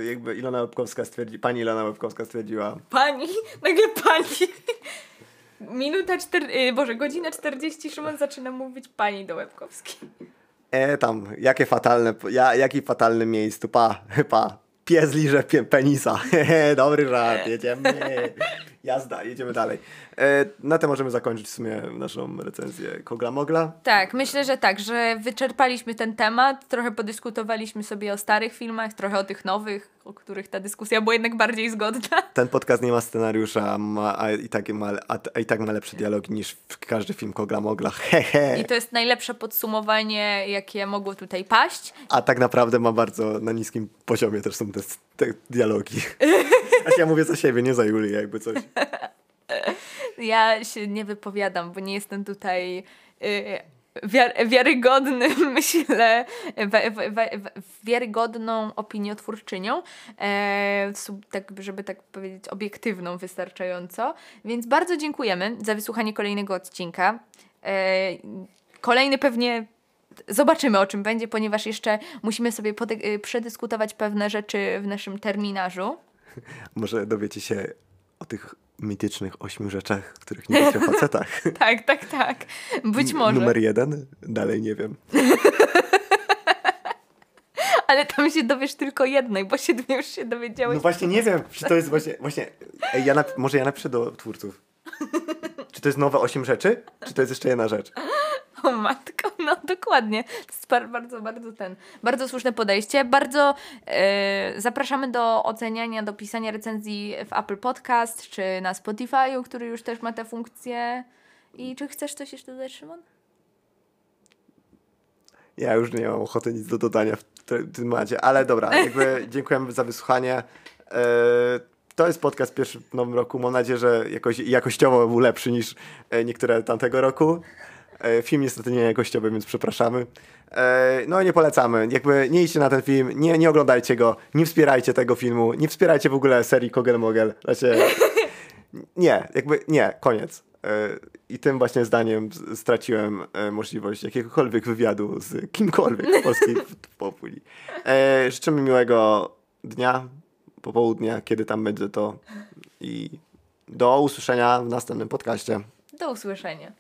jakby Ilona Łebkowska stwierdzi, pani Ilona Łebkowska stwierdziła, Pani, nagle pani. Minuta czter... y, Boże, godzina 40, Szymon zaczyna mówić pani do Łebkowskiej. e tam, jakie fatalne, ja, jaki fatalny miejscu, pa, pa, pies liże penisa, [laughs] dobry żart, jedziemy, [laughs] jazda, jedziemy dalej. E, na tym możemy zakończyć w sumie naszą recenzję Kogla Mogla. Tak, myślę, że tak, że wyczerpaliśmy ten temat, trochę podyskutowaliśmy sobie o starych filmach, trochę o tych nowych, o których ta dyskusja była jednak bardziej zgodna. Ten podcast nie ma scenariusza, ma, a, i tak ma, a, a i tak ma lepsze dialogi niż w każdy film Kogla Mogla, [laughs] hehe. I to jest najlepsze podsumowanie, jakie mogło tutaj paść. A tak naprawdę ma bardzo na niskim poziomie też są te, te dialogi. [laughs] Znaczy ja mówię za siebie, nie za Julię, jakby coś. [laughs] Ja się nie wypowiadam, bo nie jestem tutaj y, wiar, wiarygodnym, [laughs] myślę, wiarygodną opiniotwórczynią, e, tak, żeby tak powiedzieć, obiektywną wystarczająco. Więc bardzo dziękujemy za wysłuchanie kolejnego odcinka. E, kolejny pewnie zobaczymy o czym będzie, ponieważ jeszcze musimy sobie y, przedyskutować pewne rzeczy w naszym terminarzu. [laughs] Może dowiecie się o tych mitycznych ośmiu rzeczach, których nie wiecie o facetach. [laughs] tak, tak, tak. Być może. Numer jeden? Dalej nie wiem. [laughs] Ale tam się dowiesz tylko jednej, bo się już się dowiedziałeś. No właśnie nie wiem, czy to jest właśnie... właśnie ej, ja nap- może ja napiszę do twórców. Czy to jest nowe osiem rzeczy? Czy to jest jeszcze jedna rzecz? O matko, no dokładnie. To jest bardzo, bardzo ten, bardzo słuszne podejście. Bardzo yy, zapraszamy do oceniania, do pisania recenzji w Apple Podcast, czy na Spotify'u, który już też ma tę funkcję. I czy chcesz coś jeszcze dodać, Szymon? Ja już nie mam ochoty nic do dodania w tym temacie, ale dobra, jakby [laughs] dziękujemy za wysłuchanie. Yy, to jest podcast pierwszy w nowym roku. Mam nadzieję, że jakoś, jakościowo był lepszy niż e, niektóre tamtego roku. E, film niestety nie jakościowy, więc przepraszamy. E, no nie polecamy. Jakby nie idźcie na ten film, nie, nie oglądajcie go, nie wspierajcie tego filmu, nie wspierajcie w ogóle serii Kogel Mogel. Znaczy, [laughs] nie, jakby nie, koniec. I tym właśnie zdaniem straciłem możliwość jakiegokolwiek wywiadu z kimkolwiek [laughs] w polskiej populi. Życzymy miłego dnia, popołudnia, kiedy tam będzie to. I do usłyszenia w następnym podcaście. Do usłyszenia.